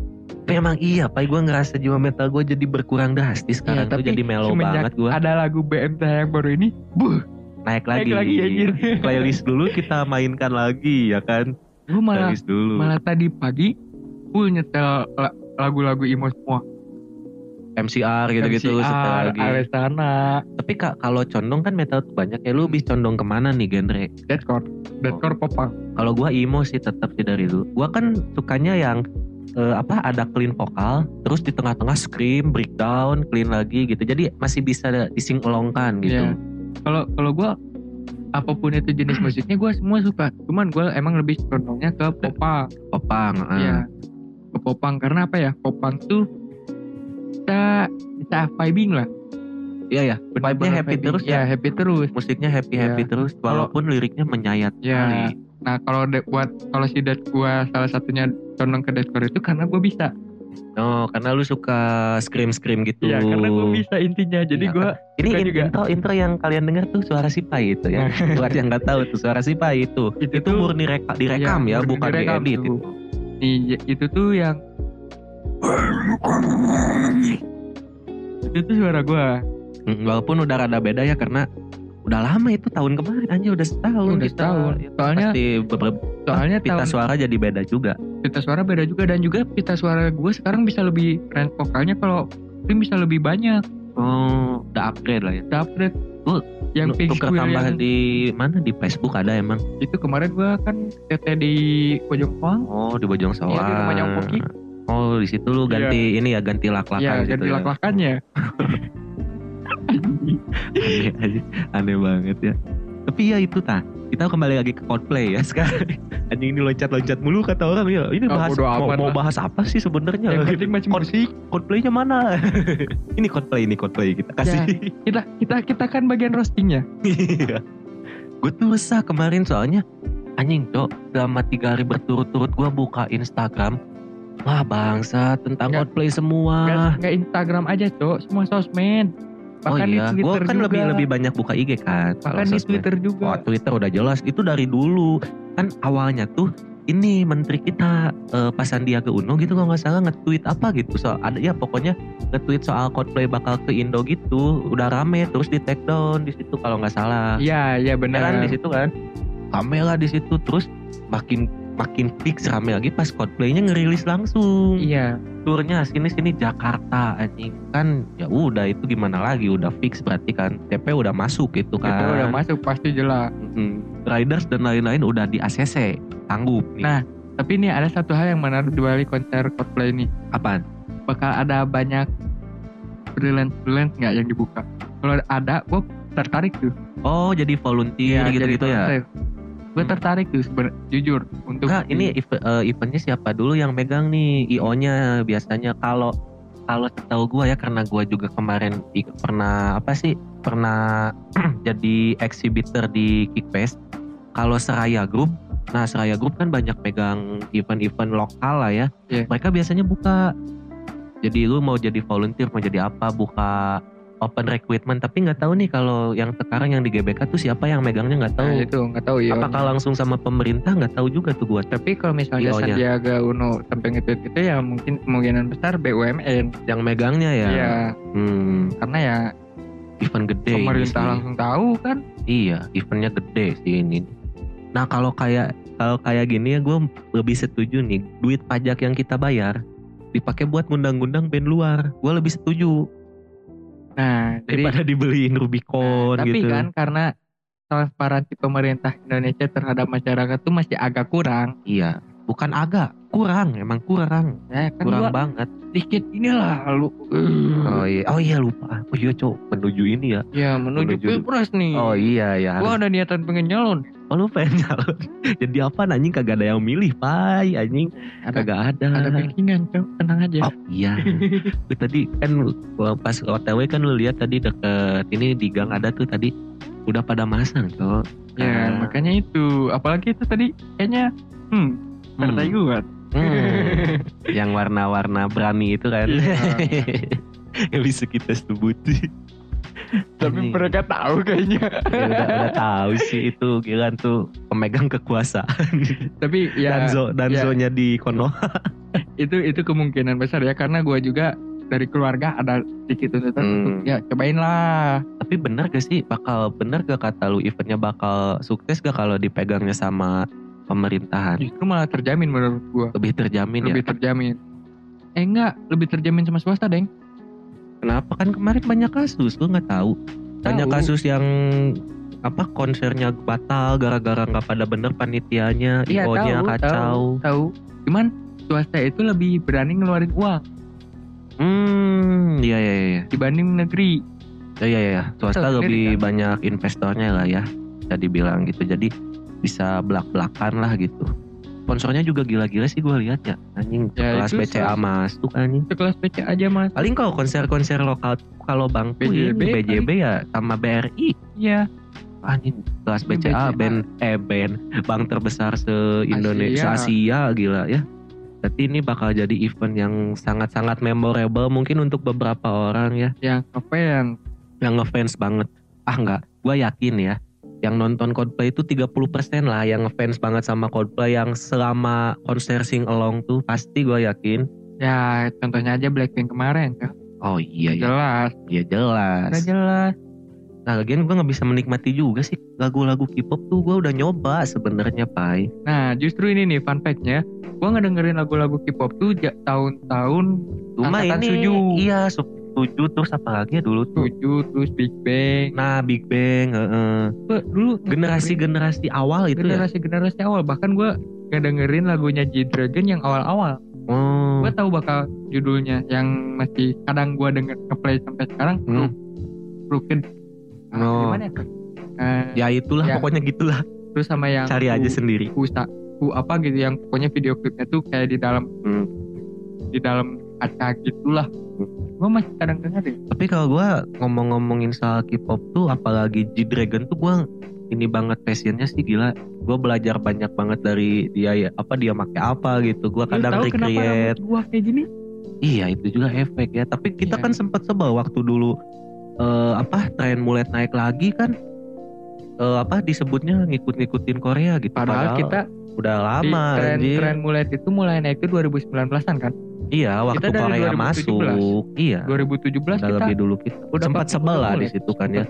Tapi emang iya, Pak, gue ngerasa jiwa metal gue jadi berkurang drastis sekarang tuh jadi melo banget gue. Ada lagu BMT yang baru ini, buh, Naik lagi. naik lagi anjir. <laughs> playlist dulu kita mainkan lagi ya kan Gue malah playlist dulu malah tadi pagi full nyetel la- lagu-lagu emo semua. MCR gitu-gitu MCR, lagi tapi kak kalau condong kan metal tuh banyak ya lu lebih condong ke mana nih genre Deathcore, Deathcore popang. kalau gua emo sih tetap sih dari dulu gua kan sukanya yang eh, apa ada clean vokal terus di tengah-tengah scream breakdown clean lagi gitu jadi masih bisa dising alongkan gitu Iya. Kalau kalau gue apa pun itu jenis <clears throat> musiknya gue semua suka. Cuman gue emang lebih condongnya ke popang. popang eh. Iya. Ke popang karena apa ya? Popang tuh bisa bisa vibing lah. iya ya vibe-nya happy vibing. terus ya ya happy terus. musiknya happy happy Iya. terus walaupun liriknya menyayat Ya. sekali Nah kalau buat kalau si dad gue salah satunya condong ke deathcore itu karena gue bisa. Oh, karena lu suka scream-scream gitu. Iya karena gue bisa intinya. Jadi Iya, gue Ini in- juga. intro intro yang kalian dengar tuh suara si Pai itu ya. <laughs> Buat yang nggak tahu tuh suara si Pai itu. itu, Itu tuh murni reka, direkam ya, murni bukan direkam diedit itu. Nih, itu tuh yang itu suara gue. Mm, Walaupun udah rada beda ya karena udah lama itu tahun kemarin aja udah setahun Udah kita. setahun. Itu Soalnya- pasti Soalnya pita tahun suara jadi beda juga. pita suara beda juga dan juga pita suara gue sekarang bisa lebih range vokalnya kalau Scream bisa lebih banyak. Oh, udah upgrade lah ya. Udah upgrade. Oh, yang tuker Squirrel tambah yang di mana di Facebook ada emang. itu kemarin gue kan TT di Pojok Pang. Oh, di Bojong Soang. Iya, di rumahnya Om Poki. Oh, di situ lu ganti ini ya, ganti lak-lakan Ya, gitu ganti ya. lak-lakannya. aneh, aneh, aneh banget ya. Tapi ya itu tah. Kita kembali lagi ke Coldplay ya sekarang. <laughs> Anjing ini loncat-loncat mulu kata orang ya. Ini Ah, bahas bodo mau, mau bahas apa sih sebenarnya? Yang penting musik. Coldplay-nya mana? <laughs> ini Coldplay, ini Coldplay kita kasih. Kita kita kita kan bagian roastingnya. <laughs> Iya. gue tuh resah kemarin soalnya anjing cok selama tiga hari berturut-turut gue buka Instagram wah bangsa tentang Nggak- Coldplay semua nggak Instagram aja, Cok. Semua sosmed. oh Bahkan iya di gue kan juga. lebih lebih banyak buka IG kan Bahkan di. Twitter juga. Oh Twitter udah jelas itu dari dulu kan awalnya tuh ini menteri kita eh, Pak Sandiaga Uno gitu kalau nggak salah nge-tweet apa gitu soal ada ya pokoknya nge-tweet soal Coldplay bakal ke Indo gitu udah rame terus di take down di situ kalau nggak salah Iya, iya Ya benar. kan di situ kan rame lah di situ terus makin makin fix rame lagi pas Coldplay-nya ngerilis langsung Iya. turnya sini sini Jakarta anjing kan ya udah itu gimana lagi udah fix berarti kan TP udah masuk gitu kan Itu udah masuk pasti jelas. Mm, Riders dan lain-lain udah di ACC sanggup nih. Nah, Tapi ini ada satu hal yang menarik di balik konser Coldplay ini. apaan Bakal ada banyak freelance-freelance nggak yang dibuka? Kalau ada, gue tertarik tuh. oh jadi volunteer Iya, gitu gitu ya Gue tertarik tuh sebenernya, jujur untuk Enggak, ini eve- eh, eventnya siapa dulu yang megang nih IO-nya biasanya kalau kalau setahu gua ya karena gua juga kemarin pernah apa sih pernah <clears throat> jadi exhibitor di Kickfest. Kalau Seraya Group, nah Seraya Group kan banyak megang event-event lokal lah ya. Iya. Mereka biasanya buka. Jadi lu mau jadi volunteer mau jadi apa buka open recruitment tapi nggak tahu nih kalau yang sekarang yang di GBK tuh siapa yang megangnya nggak tahu. Nah, itu nggak tahu ya. Apakah langsung sama pemerintah nggak tahu juga tuh gua. Tapi kalau misalnya IO-nya. Sandiaga Uno sampai nge-tweet itu ya mungkin kemungkinan besar BUMN. yang megangnya ya. Iya, Hmm, karena ya event gede ini pemerintah sih. langsung tahu kan. Iya, eventnya gede sih ini. Nah kalau kayak kalau kayak gini ya gue lebih setuju nih duit pajak yang kita bayar dipakai buat ngundang-ngundang band luar. Gue lebih setuju Nah, jadi daripada dibeliin Rubicon tapi gitu. kan karena transparansi pemerintah Indonesia terhadap masyarakat tuh masih agak kurang. Iya, bukan agak kurang, emang kurang, Ya kan kurang banget. dikit inilah lu. Oh iya, oh iya lupa. Oh iya cok, menuju ini ya. Ya menuju Menuju- pilpres nih. Oh iya ya. Gua ada niatan pengen nyalon. Oh lu pengen nyalon. <laughs> Jadi apa anjing kagak ada yang milih, pai anjing. Ada Kagak ada. ada backingan, Cok. Tenang aja. Oh iya. <laughs> Lu tadi kan pas OTW kan lu lihat tadi deket ini di gang ada tuh tadi udah pada masang tuh. Ya, Ah. makanya itu. Apalagi itu tadi kayaknya hmm, partai Hmm. gua. Hmm. <laughs> yang warna-warna berani itu kan. Iya. Yang bisa kita sebutin. Tapi Anjing. mereka tahu kayaknya. ya udah, udah <laughs> tahu sih itu gila tuh pemegang kekuasaan. Tapi ya Danzo Danzonya di Konoha. <laughs> itu itu kemungkinan besar ya karena gua juga dari keluarga ada sedikit tuntutan Hmm. untuk ya cobain lah. Tapi bener gak sih bakal bener gak kata lu eventnya bakal sukses gak kalau dipegangnya sama pemerintahan? Justru malah terjamin menurut gua. Lebih terjamin ya. Lebih terjamin. Eh enggak, lebih terjamin sama swasta, Deng. Kenapa kan kemarin banyak kasus lu nggak tahu? Banyak Tahu. kasus yang apa konsernya batal gara-gara nggak pada bener panitianya, Iya, tahu, kacau. Tahu. Cuman swasta itu lebih berani ngeluarin uang Hmm, iya iya iya. dibanding negeri. Iya iya iya. Swasta Tahu sendiri lebih banyak investornya lah ya, bisa dibilang gitu. Jadi bisa belak-belakan lah gitu. Sponsornya juga gila-gila sih gue lihat ya. Anjing Ya, kelas itu BCA masuk anjing. Sekelas PC aja mas. Paling kalau konser-konser lokal kalau bangku ini BJB, BJB ya sama BRI. Iya. anjing kelas BCA, BCA. band eh band bang terbesar se Indonesia Asia. gila ya. Berarti ini bakal jadi event yang sangat-sangat memorable mungkin untuk beberapa orang ya yang ngefans yang ngefans banget. Ah enggak, gue yakin ya. Yang nonton Coldplay itu 30% lah yang ngefans banget sama Coldplay yang selama konser sing along tuh pasti gue yakin. ya contohnya aja Blackpink kemarin kan Oh iya iya, jelas iya jelas. udah jelas Nah lagian gue nggak bisa menikmati juga sih lagu-lagu K-pop tuh gue udah nyoba sebenarnya Pai. nah justru ini nih fun fact-nya gue ngedengerin lagu-lagu K-pop tuh tahun-tahun Cuma ini Suju. iya Suju terus apa lagi ya dulu tuh. tujuh terus Big Bang Nah Big Bang, heeh. Gua dulu generasi-generasi awal itu ya. generasi generasi awal bahkan gue ngedengerin lagunya G Dragon yang awal-awal Oh. gue tahu bakal judulnya yang masih kadang gue denger ngeplay sampai sekarang Hmm. Crooked Ah, Oh. gimana ya Eh, Ya itulah Ya. pokoknya gitulah. terus sama yang Cari aja sendiri. ku, ku apa gitu yang pokoknya video klipnya tuh kayak di dalam Hmm. di dalam kaca gitulah gue masih kadang dengerin Tapi kalau gue ngomong-ngomongin soal K-pop tuh apalagi G-Dragon tuh gue ini banget passionnya sih gila. Gue belajar banyak banget dari dia ya apa dia make apa gitu. Gue kadang tahu recreate. gua kayak gini Iya itu juga efek ya. Tapi kita Iya. kan sempat sebel waktu dulu eh, apa tren mulai naik lagi kan eh, apa disebutnya ngikut-ngikutin Korea gitu. padahal kita udah di lama tren anjir. tren mulai itu mulai naik itu 2019an kan Iya waktu Kita dari Korea 2017. masuk. Iya. 2017 Udah kita lebih dulu kita. udah sempat sebel lah di situ kan ya.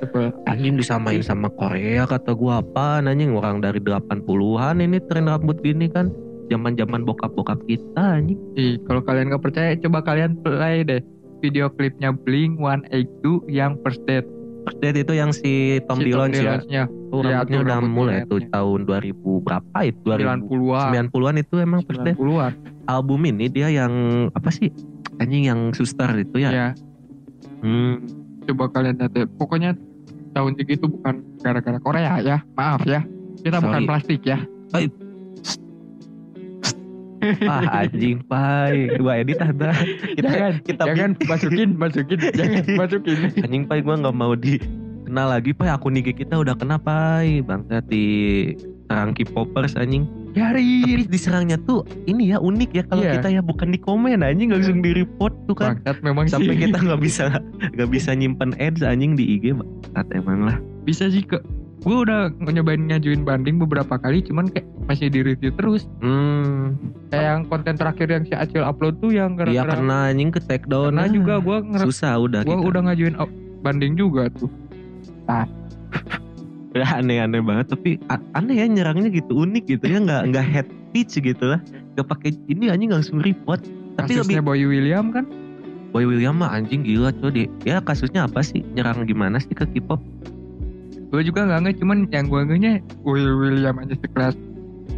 Anjing disamain sama Korea kata gua apa anjing orang dari 80-an ini tren rambut gini kan. Zaman-zaman bokap-bokap kita anjing. Ih, kalau kalian nggak percaya coba kalian play deh video klipnya Blink 182 yang first date First date itu yang si Tom Si Dillon ya. Tuh Iya, rambutnya udah mulai tuh tahun 2000 berapa itu? 2000 90-an 90-an itu emang first date. 90-an Album ini dia yang apa sih? Anjing yang suster itu ya. ya Hmm. coba kalian lihat deh. Pokoknya tahun segitu bukan gara-gara Korea ya. Maaf ya. Kita bukan Sorry. plastik ya. Ah anjing pai. Gua edit ada. Kita jangan kita jangan. masukin masukin. <laughs> Jangan masukin. Anjing pai gua nggak mau di kenal lagi pai. Akun IG kita udah kena pai. Bangsa di serang K-popers anjing tapi diserangnya tuh ini ya unik ya. Kalau Iya. kita ya bukan di komen anjing langsung di report tuh kan. Bangsat memang sampai sih. kita nggak bisa nggak bisa nyimpen ads anjing di IG bangsat emang lah. Bisa sih ke gue udah nyobain ngajuin banding beberapa kali cuman kayak masih di review terus. Hmm. Kayak yang konten terakhir yang si Acil upload tuh yang iya gara-gara karena anjing ke take down karena ah. juga gue susah udah gue udah ngajuin banding juga tuh udah aneh-aneh banget tapi aneh ya nyerangnya gitu unik gitu ya nggak nggak head pitch gitu lah. Nggak pakai ini anjing langsung report. Tapi kasusnya lebih Boy William kan? Boy William mah anjing gila dia ya kasusnya apa sih? Nyerang gimana sih ke K-pop? Gue juga nggak nge cuman yang gue ngehnya Boy William aja sekelas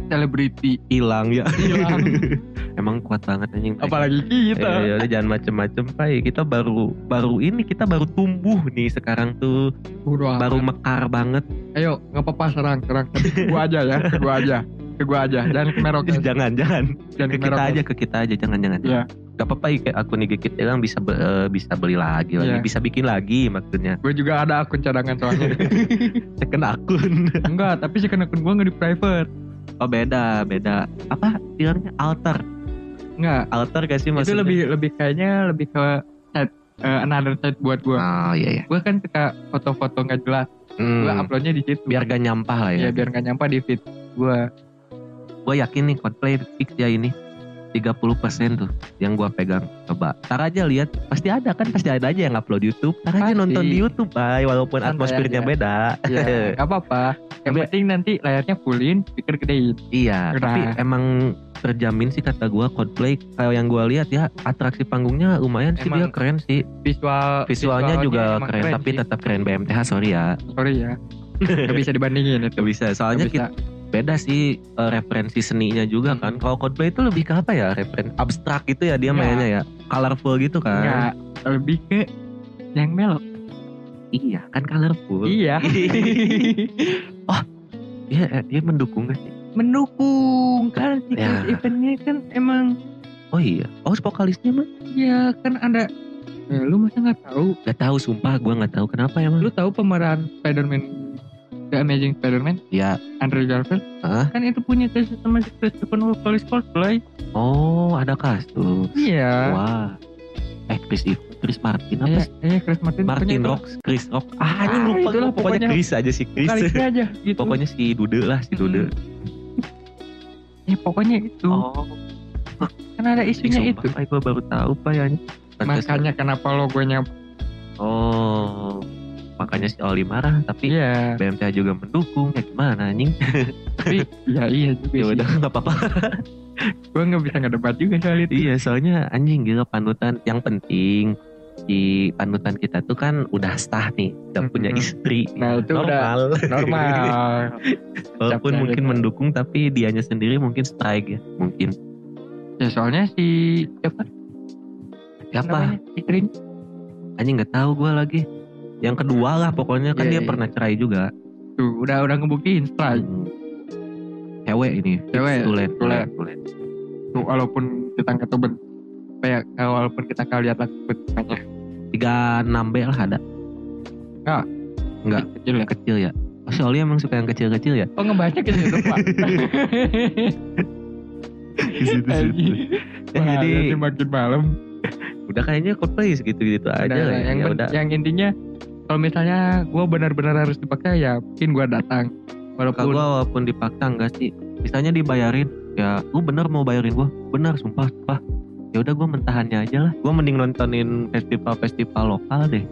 selebriti. Hilang ya. Hilang. <laughs> emang kuat banget anjing. Apalagi kita. Eh, ya udah jangan macem-macem Pai. Kita baru baru ini kita baru tumbuh nih sekarang tuh. Udah baru amat. mekar banget. Ayo nggak apa-apa serang serang. Tapi ke gue aja ya ke gue aja. Ke gue aja. Jangan ke Merauke. <laughs> Jangan jangan. Jangan ke kita aja ke kita aja. Jangan jangan. Iya. gak apa-apa kayak akun IG kita kan bisa be- eh, bisa beli lagi lagi. Iya. bisa bikin lagi maksudnya. Gue juga ada akun cadangan soalnya. <laughs> Second akun. Enggak tapi sih akun gue nggak di private oh beda beda. Apa bilangnya alter. Enggak alter gak sih itu maksudnya? lebih lebih kayaknya lebih ke set eh, another set buat gue oh iya iya. Gue kan suka foto-foto nggak jelas. Hmm, gue uploadnya di situ. Biar gak nyampah lah ya. Ya biar nggak nyampah di feed gue gue yakin nih Coldplay fix ya ini 30% tuh yang gua pegang. Coba tar aja lihat. Pasti ada kan pasti ada aja yang upload YouTube. Tar aja nonton di YouTube bay walaupun Santai atmosfernya aja. beda. <laughs> Ya apa-apa. Yang Tapi- penting nanti layarnya fullin speaker gedein iya Udah. tapi emang terjamin sih kata gua Coldplay. Kalau yang gua lihat ya atraksi panggungnya lumayan sih dia Emang keren sih. visual visualnya juga emang keren, tapi sih. tetap keren BMTH sorry ya. Sorry ya. Nggak bisa dibandingin itu. <laughs> Gak bisa soalnya Nggak bisa. kita beda sih eh, referensi seninya juga kan kalau Coldplay itu lebih ke apa ya referen abstrak gitu ya dia Nggak. mainnya ya colorful gitu kan nggak lebih ke yang melo Iya kan colorful. iya <laughs> Dia eh, dia mendukung gak sih? mendukung kan Ya. Eventnya kan emang Oh iya. Oh vokalisnya mah? ya kan ada eh, lu masa nggak tahu Gak tahu sumpah gue gak tahu kenapa emang. lu tahu pemeran Spiderman The Amazing Spider-Man, Ya. Andrew Garfield, Hah? kan itu punya kasus sama si Christopher Nolan Police Coldplay. Oh, ada kasus. Iya. Wah. Eh, Chris itu Chris Martin apa Iya, sih? iya Chris Martin. Martin. Rock, Chris Rock. Ah, ini Ah, lupa itulah pokoknya pokoknya. Chris aja sih Chris. Aja gitu. pokoknya si Dude lah, si Dude. Ya, pokoknya itu. Oh, Kan ada isunya sumpah, itu. Pak, gua baru tahu Pak ya. Makanya kenapa logonya Oh, makanya si Oli marah, tapi iya. BMTH juga mendukung. Ya gimana anjing? Tapi ya iya juga Ya udah nggak apa-apa. <laughs> Gue nggak bisa ngedebat juga soal itu. Iya, soalnya anjing gila panutan. Yang penting di panutan kita tuh kan udah sah nih, udah punya Mhm. istri. Nah, itu normal. Normal. <laughs> Walaupun Capnya mungkin gitu. mendukung tapi dianya sendiri mungkin strike ya, mungkin. ya soalnya si siapa? Siapa? Anjing nggak tahu gue lagi. Yang kedua lah pokoknya kan Iya, dia iya. pernah cerai juga. Tuh udah udah ngebuktiin strike. Hmm. Cewek ini. Cewek, Tulen, tulen. Tuh walaupun kita nggak tahu ya, eh, walaupun kita nggak lihat lagi bentukannya 36 B lah ada. Nggak. kecil ya. Kecil ya. Oh, si Oli emang suka yang kecil-kecil ya? Oh ngebaca ke situ pak. Di situ, situ. Ya, Wah, jadi jadi makin malam. udah kayaknya Coldplay segitu-gitu aja Udah, lah. ya. yang, Ya udah. yang intinya kalau misalnya gue benar-benar harus dipakai ya mungkin gue datang. Walaupun gue walaupun dipaksa enggak sih. Misalnya dibayarin, ya lu bener mau bayarin gue, bener sumpah, sumpah. Ya udah gue mentahannya aja lah. Gue mending nontonin festival-festival lokal deh.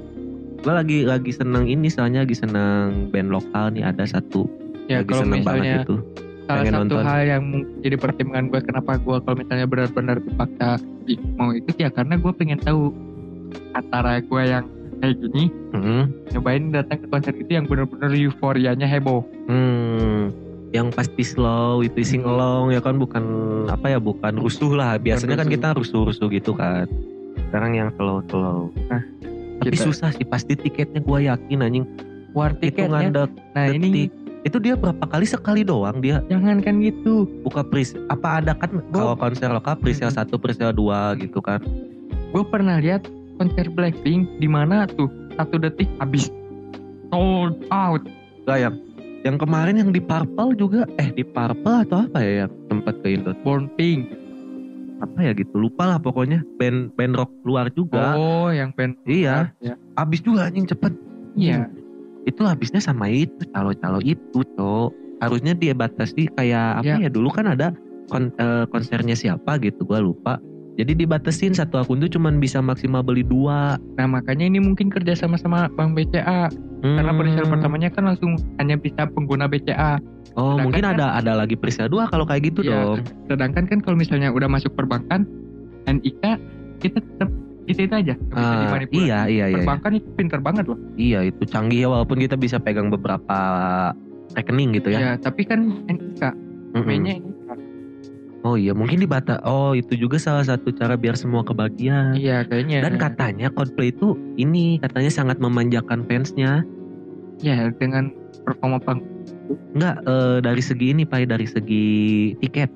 Gue lagi lagi seneng ini soalnya lagi seneng band lokal nih ada satu ya lagi kalau seneng misalnya banget gitu. salah pengen satu nonton. hal yang jadi pertimbangan gue kenapa gue kalau misalnya benar-benar dipaksa mau ikut ya karena gue pengen tahu antara gue yang kayak gini Hmm, nyobain datang ke konser itu yang benar-benar euforianya heboh hmm, yang pasti slow, itu sing along ya kan bukan apa ya bukan rusuh lah. Biasanya kan rusuh. kita rusuh-rusuh gitu kan. Sekarang yang slow-slow. Nah, Tapi kita- susah sih pasti tiketnya gue yakin anjing war tiketnya dek nah ini detik. itu dia berapa kali sekali doang dia jangan kan gitu buka pres apa ada kan kalau konser lokal presale Mm-mm. satu presale dua gitu kan gue pernah lihat konser Blackpink di mana tuh? Satu detik habis. Sold out. Lah yang kemarin yang di Purple juga. Eh di Purple atau apa ya yang sempat ke Indo Born Pink. Apa ya gitu? Lupa lah pokoknya. Band band rock luar juga. Oh yang band iya. Ya. Habis juga anjing cepet. Iya. Itu habisnya sama itu calo-calo itu cok. Harusnya dia batasi kayak apa ya, Ya. dulu kan ada kon- eh, konsernya siapa gitu gua lupa jadi dibatasin satu akun tuh cuman bisa maksimal beli dua nah makanya ini mungkin kerja sama sama Bank BCA karena Hmm. presale pertamanya kan langsung hanya bisa pengguna BCA Oh Sedangkan mungkin kan- ada ada lagi presale dua kalau kayak gitu Iya, dong. sedangkan kan kalau misalnya udah masuk perbankan NIK kita tetap itu itu aja dimanipulasi. iya iya iya perbankan itu pinter banget loh iya itu canggih ya walaupun kita bisa pegang beberapa rekening gitu ya. ya tapi kan NIK Mm-mm. mainnya NIK Oh iya mungkin dibata. Oh itu juga salah satu cara biar semua kebagian. iya kayaknya Dan katanya Coldplay itu ini katanya sangat memanjakan fansnya. ya dengan performa pang Enggak eh, dari segi ini pak dari segi tiket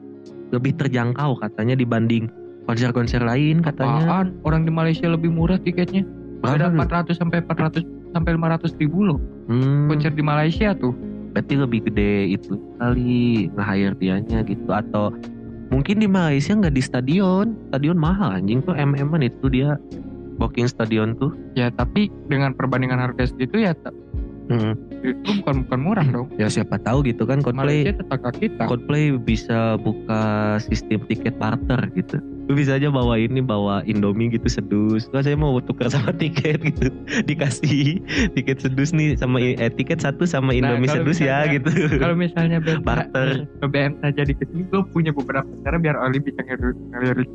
lebih terjangkau katanya dibanding konser-konser lain katanya. apaan orang di Malaysia lebih murah tiketnya ada Berapa? 400 sampai 400 sampai 500 ribu loh Hmm, konser di Malaysia tuh berarti lebih gede itu kali nge-hire dianya gitu atau mungkin di Malaysia nggak di stadion. Stadion mahal anjing tuh mm itu dia. Booking stadion tuh. Ya tapi dengan perbandingan harga segitu ya tak- Hmm. itu bukan bukan murah dong. Ya siapa tahu gitu kan Coldplay Malaysia tetangga kita. Coldplay bisa buka sistem tiket barter gitu bisa aja bawa ini bawa Indomie gitu sedus Nggak, saya mau tukar <laughs> sama tiket gitu dikasih tiket sedus nih sama eh, tiket satu sama Nah, Indomie kalau sedus ya misalnya- gitu <laughs> kalau misalnya <laughs> Barter. BBM saja di ke sini gue punya beberapa cara biar Oli bisa ngelirik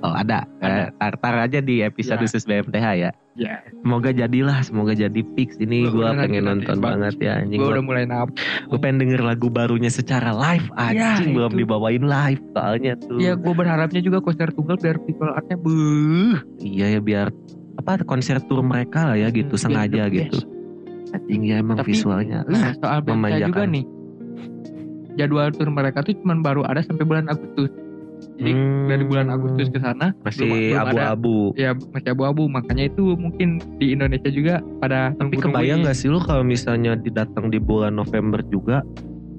oh ada, Ada. Eh, tar aja di episode Ya. khusus BMTH ya ya. Semoga jadilah semoga jadi fix. Ini Gua gue pengen nanti- nonton nanti banget ya anjing. Gue gue udah mulai nap pengen denger lagu barunya secara live Ya, anjing. Belum dibawain live soalnya tuh. Ya gue berharapnya juga konser tunggal biar visual artnya buh Iya ya biar apa konser tour mereka lah ya gitu Hmm, sengaja biar the gitu. Anjing ya emang Tapi- visualnya. nah soal memanjakan. juga nih. Jadwal tur mereka tuh cuma baru ada sampai bulan Agustus Jadi Hmm. dari bulan Agustus ke sana masih abu-abu. ya masih abu-abu makanya itu mungkin di Indonesia juga pada Tapi kebayang gak sih lu kalau misalnya didatang di bulan November juga,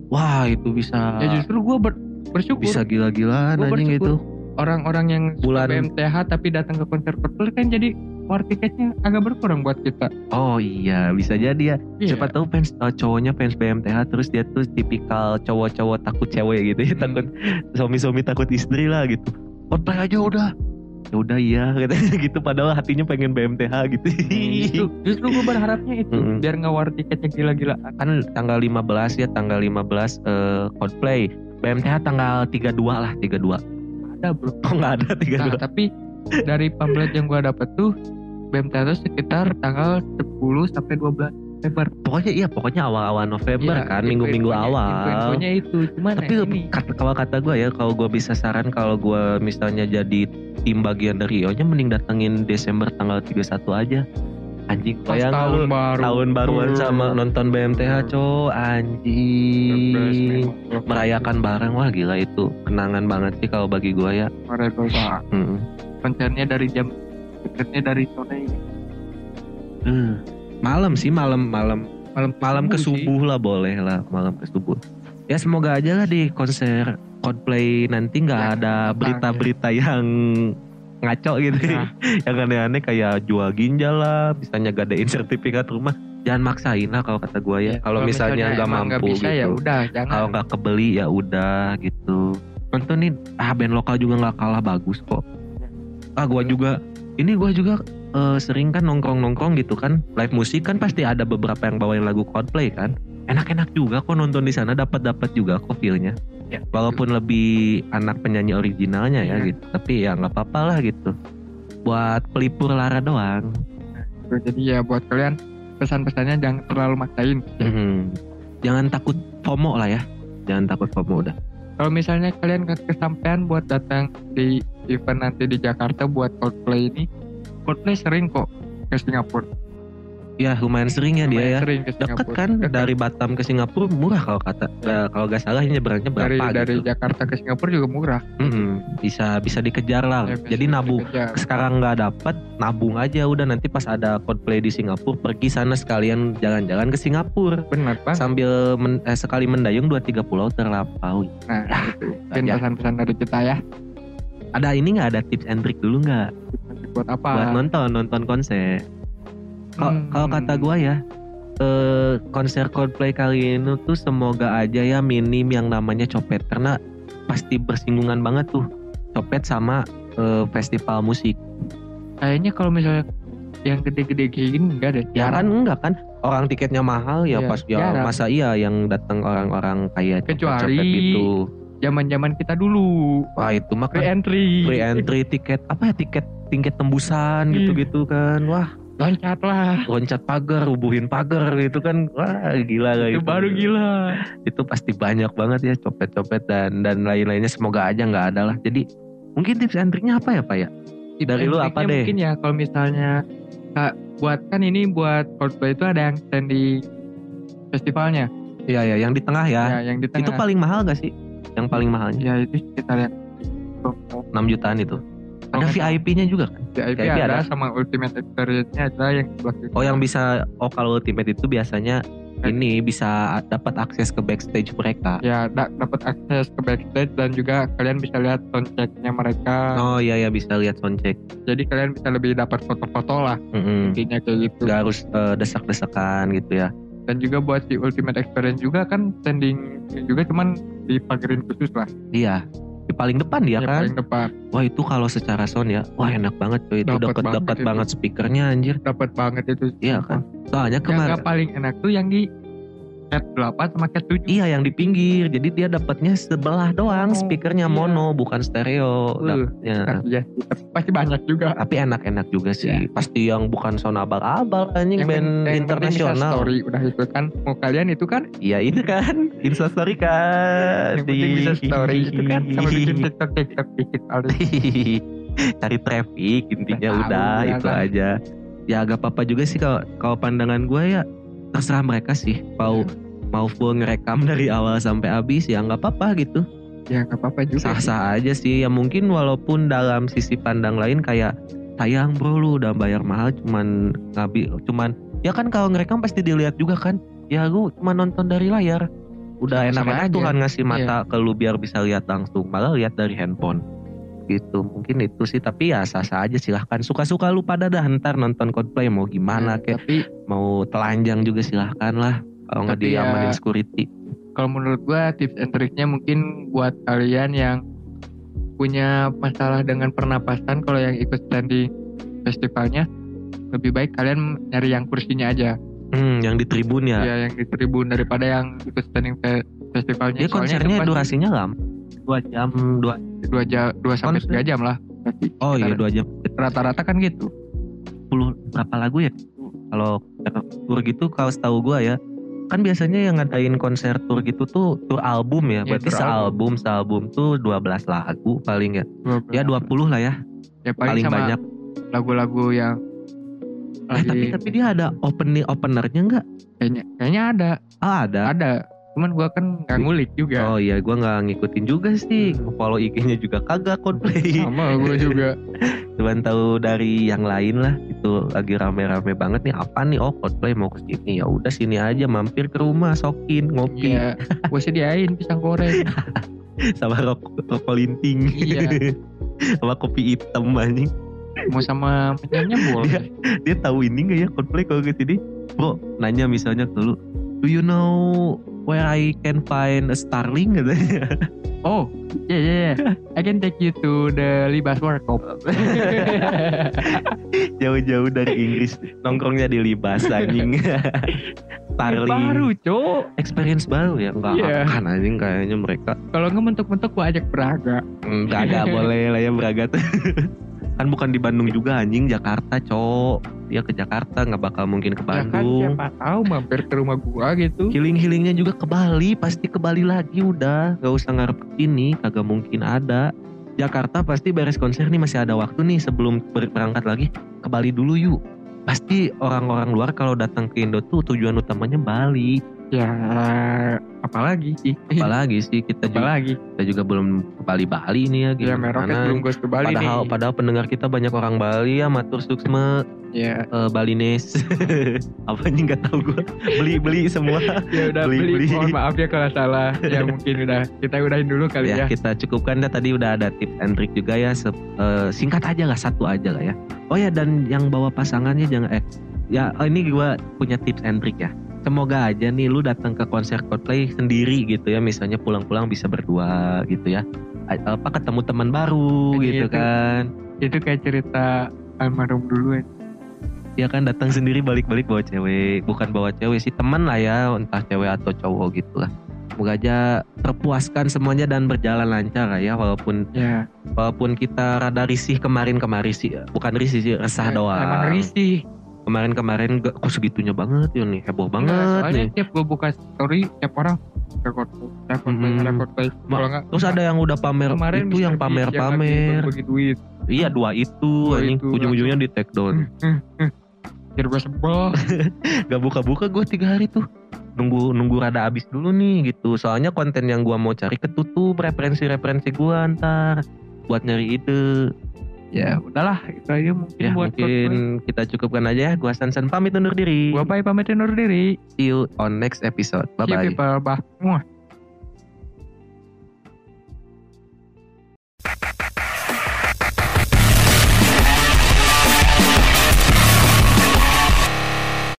wah itu bisa ya justru gue ber- bersyukur bisa gila-gilaan anjing itu. orang-orang yang Bulan- BMTH tapi datang ke konser Coldplay kan jadi war tiketnya agak berkurang buat kita Oh iya, bisa jadi ya. Iya. Siapa tahu fans uh, cowoknya fans BMTH terus dia tuh tipikal cowok-cowok takut cewek gitu ya, Hmm. takut suami-suami takut istri lah gitu. Coldplay aja udah. Ya udah iya <laughs> gitu, gitu padahal hatinya pengen BMTH gitu. justru, justru gue berharapnya itu Mm-mm. biar nggak war tiketnya gila-gila kan tanggal 15 ya, tanggal 15 eh, Coldplay. BMTH tanggal 32 lah, 32. ada bro Oh nggak ada nah 32. tapi dari pamflet yang gue dapet tuh BMTH itu sekitar tanggal 10 sampai 12 November Pokoknya iya, pokoknya awal-awal November Iya, kan, minggu-minggu awal. info-infonya itu cuman Tapi ini kata, kalau kata gue ya, kalau gue bisa saran kalau gue misalnya jadi tim bagian dari IO nya mending datengin Desember tanggal 31 aja. Anjing, bayang tahun lu baru tahun baruan sama nonton BMTH best anjing. Merayakan bareng wah gila itu kenangan banget sih kalau bagi gue ya. Memorable banget. Konsernya dari jam konsernya dari sore Eh, Malam sih malam malam. Malam malam ke sih. subuh lah boleh lah malam ke subuh. Ya semoga aja lah di konser Coldplay nanti nggak Ya, ada berita-berita yang ngaco gitu. Ya. <laughs> yang aneh-aneh kayak jual ginjal lah misalnya gadein sertifikat rumah. Jangan maksain lah kalau kata gue ya, Ya, kalau misalnya nggak mampu bisa gitu. ya udah jangan. Kalau nggak kebeli ya udah gitu. Nontonin ah band lokal juga nggak kalah bagus kok ah gua juga. Ini gua juga eh, sering kan nongkrong nongkrong gitu kan. Live musik kan pasti ada beberapa yang bawain lagu Coldplay kan. Enak-enak juga kok nonton di sana dapat dapat juga kok feelnya. Ya. walaupun lebih anak penyanyi originalnya ya Iya. gitu. Tapi ya nggak apa-apa lah gitu. Buat pelipur lara doang. Jadi ya buat kalian pesan-pesannya jangan terlalu maksain. Mhm. jangan takut FOMO lah ya. Jangan takut FOMO udah. Kalau misalnya kalian ke kesampaian buat datang di event nanti di Jakarta buat Coldplay ini Coldplay sering kok ke Singapura ya lumayan sering ya dia Lumayan ya sering ke Deket Singapura kan Deket. dari Batam ke Singapura murah kalau kata Nah, kalau gak salah ini nyebrangnya dari berapa dari gitu. Jakarta ke Singapura juga murah Mm-mm, bisa bisa dikejar lah. Ya, Jadi nabung dikejar. sekarang nggak dapat nabung aja udah nanti pas ada Coldplay di Singapura pergi sana sekalian jalan-jalan ke Singapura benar bang sambil men- eh, sekali mendayung dua tiga pulau terlampaui. nah <laughs> itu pesan-pesan dari kita ya Ada ini nggak ada tips and trick dulu nggak buat apa buat nonton nonton konser? Kalau Hmm. kalau kata gua ya eh, konser Coldplay kali ini tuh semoga aja ya minim yang namanya copet karena pasti bersinggungan banget tuh copet sama eh, festival musik. kayaknya kalau misalnya yang gede-gede kayak gini enggak deh Ya kan enggak kan orang tiketnya mahal ya Iya, pas ya jarang. masa iya yang datang orang-orang kayak Kecuali copet gitu. Zaman-zaman kita dulu Wah itu mah free kan entry free entry tiket apa ya tiket tiket tembusan Iya. gitu-gitu kan. Wah loncat lah loncat pagar, rubuhin pagar gitu kan. Wah gila itu gitu. baru gila Itu pasti banyak banget ya copet-copet dan dan lain-lainnya semoga aja nggak ada lah. Jadi mungkin tips and apa ya Pak ya? Dari lu apa deh? mungkin ya kalau misalnya Kak, buat kan ini buat Coldplay itu ada yang stand di festivalnya Iya ya yang di tengah ya. ya, yang di tengah Itu paling mahal gak sih? Yang paling mahalnya ya itu sekitar yang 6 jutaan itu. Ada Oh, VIP-nya juga kan? VIP, VIP ada, ada. sama Ultimate Experience-nya ada yang. Oh yang bisa oh kalau ultimate itu biasanya ini bisa dapat akses ke backstage mereka. ya da- dapat akses ke backstage dan juga kalian bisa lihat soundchecknya mereka Oh iya ya bisa lihat soundcheck. jadi kalian bisa lebih dapat foto-foto lah Mm-mm. intinya kayak gitu Gak harus eh, desak-desakan gitu ya. Dan juga buat si Ultimate Experience juga kan standing juga cuman dipagerin khusus lah Iya. Di paling depan dia yang kan. paling depan Wah itu kalau secara sound ya, wah enak banget cuy. Itu dapat banget dapat itu. banget speakernya anjir. dapat banget itu Iya kan. Soalnya yang kemarin nggak paling enak tuh yang di cat 8 sama cat 7 Iya yang di pinggir, jadi dia dapatnya sebelah doang, Oh, speakernya iya. mono bukan stereo. Uh, dapetnya. tapi pasti banyak juga Tapi enak-enak juga sih. Pasti yang bukan sound abal-abal anjing yang band yang internasional. story udah itu kan mau kalian itu kan Iya itu kan, <laughs> instastory kan. yang penting bisa story itu kan sama bikin <laughs> tiktok tiktok dikit <laughs> Cari traffic intinya Udah ya itu aja. Ya agak apa-apa juga sih kalau kalau pandangan gue ya terserah mereka sih mau mau full ngerekam <laughs> dari awal sampai habis ya nggak apa-apa gitu. ya nggak apa-apa juga sah-sah aja sih ya mungkin walaupun dalam sisi pandang lain kayak sayang bro lu udah bayar mahal cuman ngabi cuman ya kan kalau ngerekam pasti dilihat juga kan. Ya lu cuma nonton dari layar. Udah enak-enak aja. Tuhan ngasih mata ke lu biar bisa lihat langsung malah lihat dari handphone gitu. Mungkin itu sih tapi ya sah-sah aja silahkan suka-suka lu pada dah ntar nonton Coldplay mau gimana Ya, kayak tapi mau telanjang juga silahkan lah kalau nggak ya- diamanin security. kalau menurut gua tips and triknya mungkin buat kalian yang punya masalah dengan pernapasan kalau yang ikut standing festivalnya lebih baik kalian nyari yang kursinya aja. Hmm, yang di tribun ya? Ya yang di tribun daripada yang ikut standing fe- festivalnya. Dia Soalnya konsernya itu pasti durasinya lama dua jam dua dua jam dua sampai tiga jam lah. Pasti. oh iya dua jam. Rata-rata kan gitu. 10 berapa lagu ya? Kalau tour gitu kalau setahu gua ya kan biasanya yang ngadain konser tour gitu tuh tour album ya. Iya, berarti tour sealbum sealbum tuh 12 lagu paling ya. Ya 20 lah ya. Ya paling, paling sama banyak. lagu-lagu yang eh, tapi lagi tapi dia ada opening openernya enggak kayaknya kayaknya ada. Ah ada. Ada cuman gua kan nggak ngulik juga. Oh iya gua nggak ngikutin juga sih. Follow IG-nya juga kagak Coldplay. Sama gua juga. <laughs> Cuman tahu dari yang lain lah itu lagi rame-rame banget nih. Apa nih? Oh Coldplay mau ke sini. Ya udah sini aja. Mampir ke rumah sokin ngopi. Iya, gue sediain pisang goreng. <laughs> sama rokok rokok linting Iya. <laughs> sama kopi hitam anjing. Mau sama penyamnya boleh. dia tahu ini gak ya Coldplay kalau ke sini? Bro nanya misalnya ke lu. Do you know where I can find a Starling katanya <laughs> Oh, iya iya iya. I can take you to the Libas Workshop. <laughs> jauh-jauh dari Inggris nongkrongnya di Libas anjing <laughs> Starling Baru, Cok. experience baru ya nggak Iya. akan anjing kayaknya mereka Kalau nggak mentok-mentok gua ajak Braga. ada boleh lah ya beragat kan bukan di Bandung juga anjing Jakarta cok dia ke Jakarta nggak bakal mungkin ke Ya kan Bandung siapa tahu mampir ke rumah gua gitu. Healing-healingnya juga ke Bali, pasti ke Bali lagi udah. Gak usah ngarep ke sini, kagak mungkin ada. Jakarta pasti beres konser nih masih ada waktu nih sebelum ber- berangkat lagi ke Bali dulu yuk. Pasti orang-orang luar kalau datang ke Indo tuh tujuan utamanya Bali. Ya, apalagi sih. Apalagi sih kita juga Apalagi. kita juga belum ke Bali Bali nih ya Ya Meroket belum gue ke Bali padahal nih. padahal pendengar kita banyak orang Bali ya matur suksme Ya, eh, Balines <laughs> apa nih nggak tahu gue beli beli semua <laughs> ya udah Beli- beli, beli. Mohon maaf ya kalau salah. ya <laughs> mungkin udah kita udahin dulu kali ya ya. kita cukupkan ya tadi udah ada tips and trick juga ya Se- eh, singkat aja lah satu aja lah ya oh ya dan yang bawa pasangannya jangan eh ya oh, ini gua punya tips and trick ya semoga aja nih lu datang ke konser Coldplay sendiri gitu ya misalnya pulang-pulang bisa berdua gitu ya apa ketemu teman baru Iya, gitu itu. kan Itu kayak cerita almarhum dulu ya. dia kan datang sendiri balik-balik bawa cewek bukan bawa cewek sih teman lah ya entah cewek atau cowok gitu lah semoga aja terpuaskan semuanya dan berjalan lancar lah ya walaupun Ya, Walaupun kita rada risih kemarin-kemarin sih, bukan risih sih, resah doang. Emang risih. Kemarin-kemarin gak, kok segitunya banget ya nih, heboh banget Enggak, soalnya nih. tiap gue buka story tiap orang rekod rekod Hmm. rekod Ma- kalau enggak Terus ada yang udah pamer kemarin itu yang pamer-pamer. duit Iya dua itu, Dua anjing itu, ujung-ujungnya di take down. jadi gue sebel <laughs> Gak buka-buka gue tiga hari tuh. Nunggu nunggu rada abis dulu nih gitu. Soalnya konten yang gua mau cari ketutup referensi-referensi gua ntar buat nyari ide. Ya udahlah itu aja mungkin Ya buat mungkin kita cukupkan aja ya. Gua Sansan pamit undur diri. gue bye pamit undur diri See you on next episode. Bye bye. bye.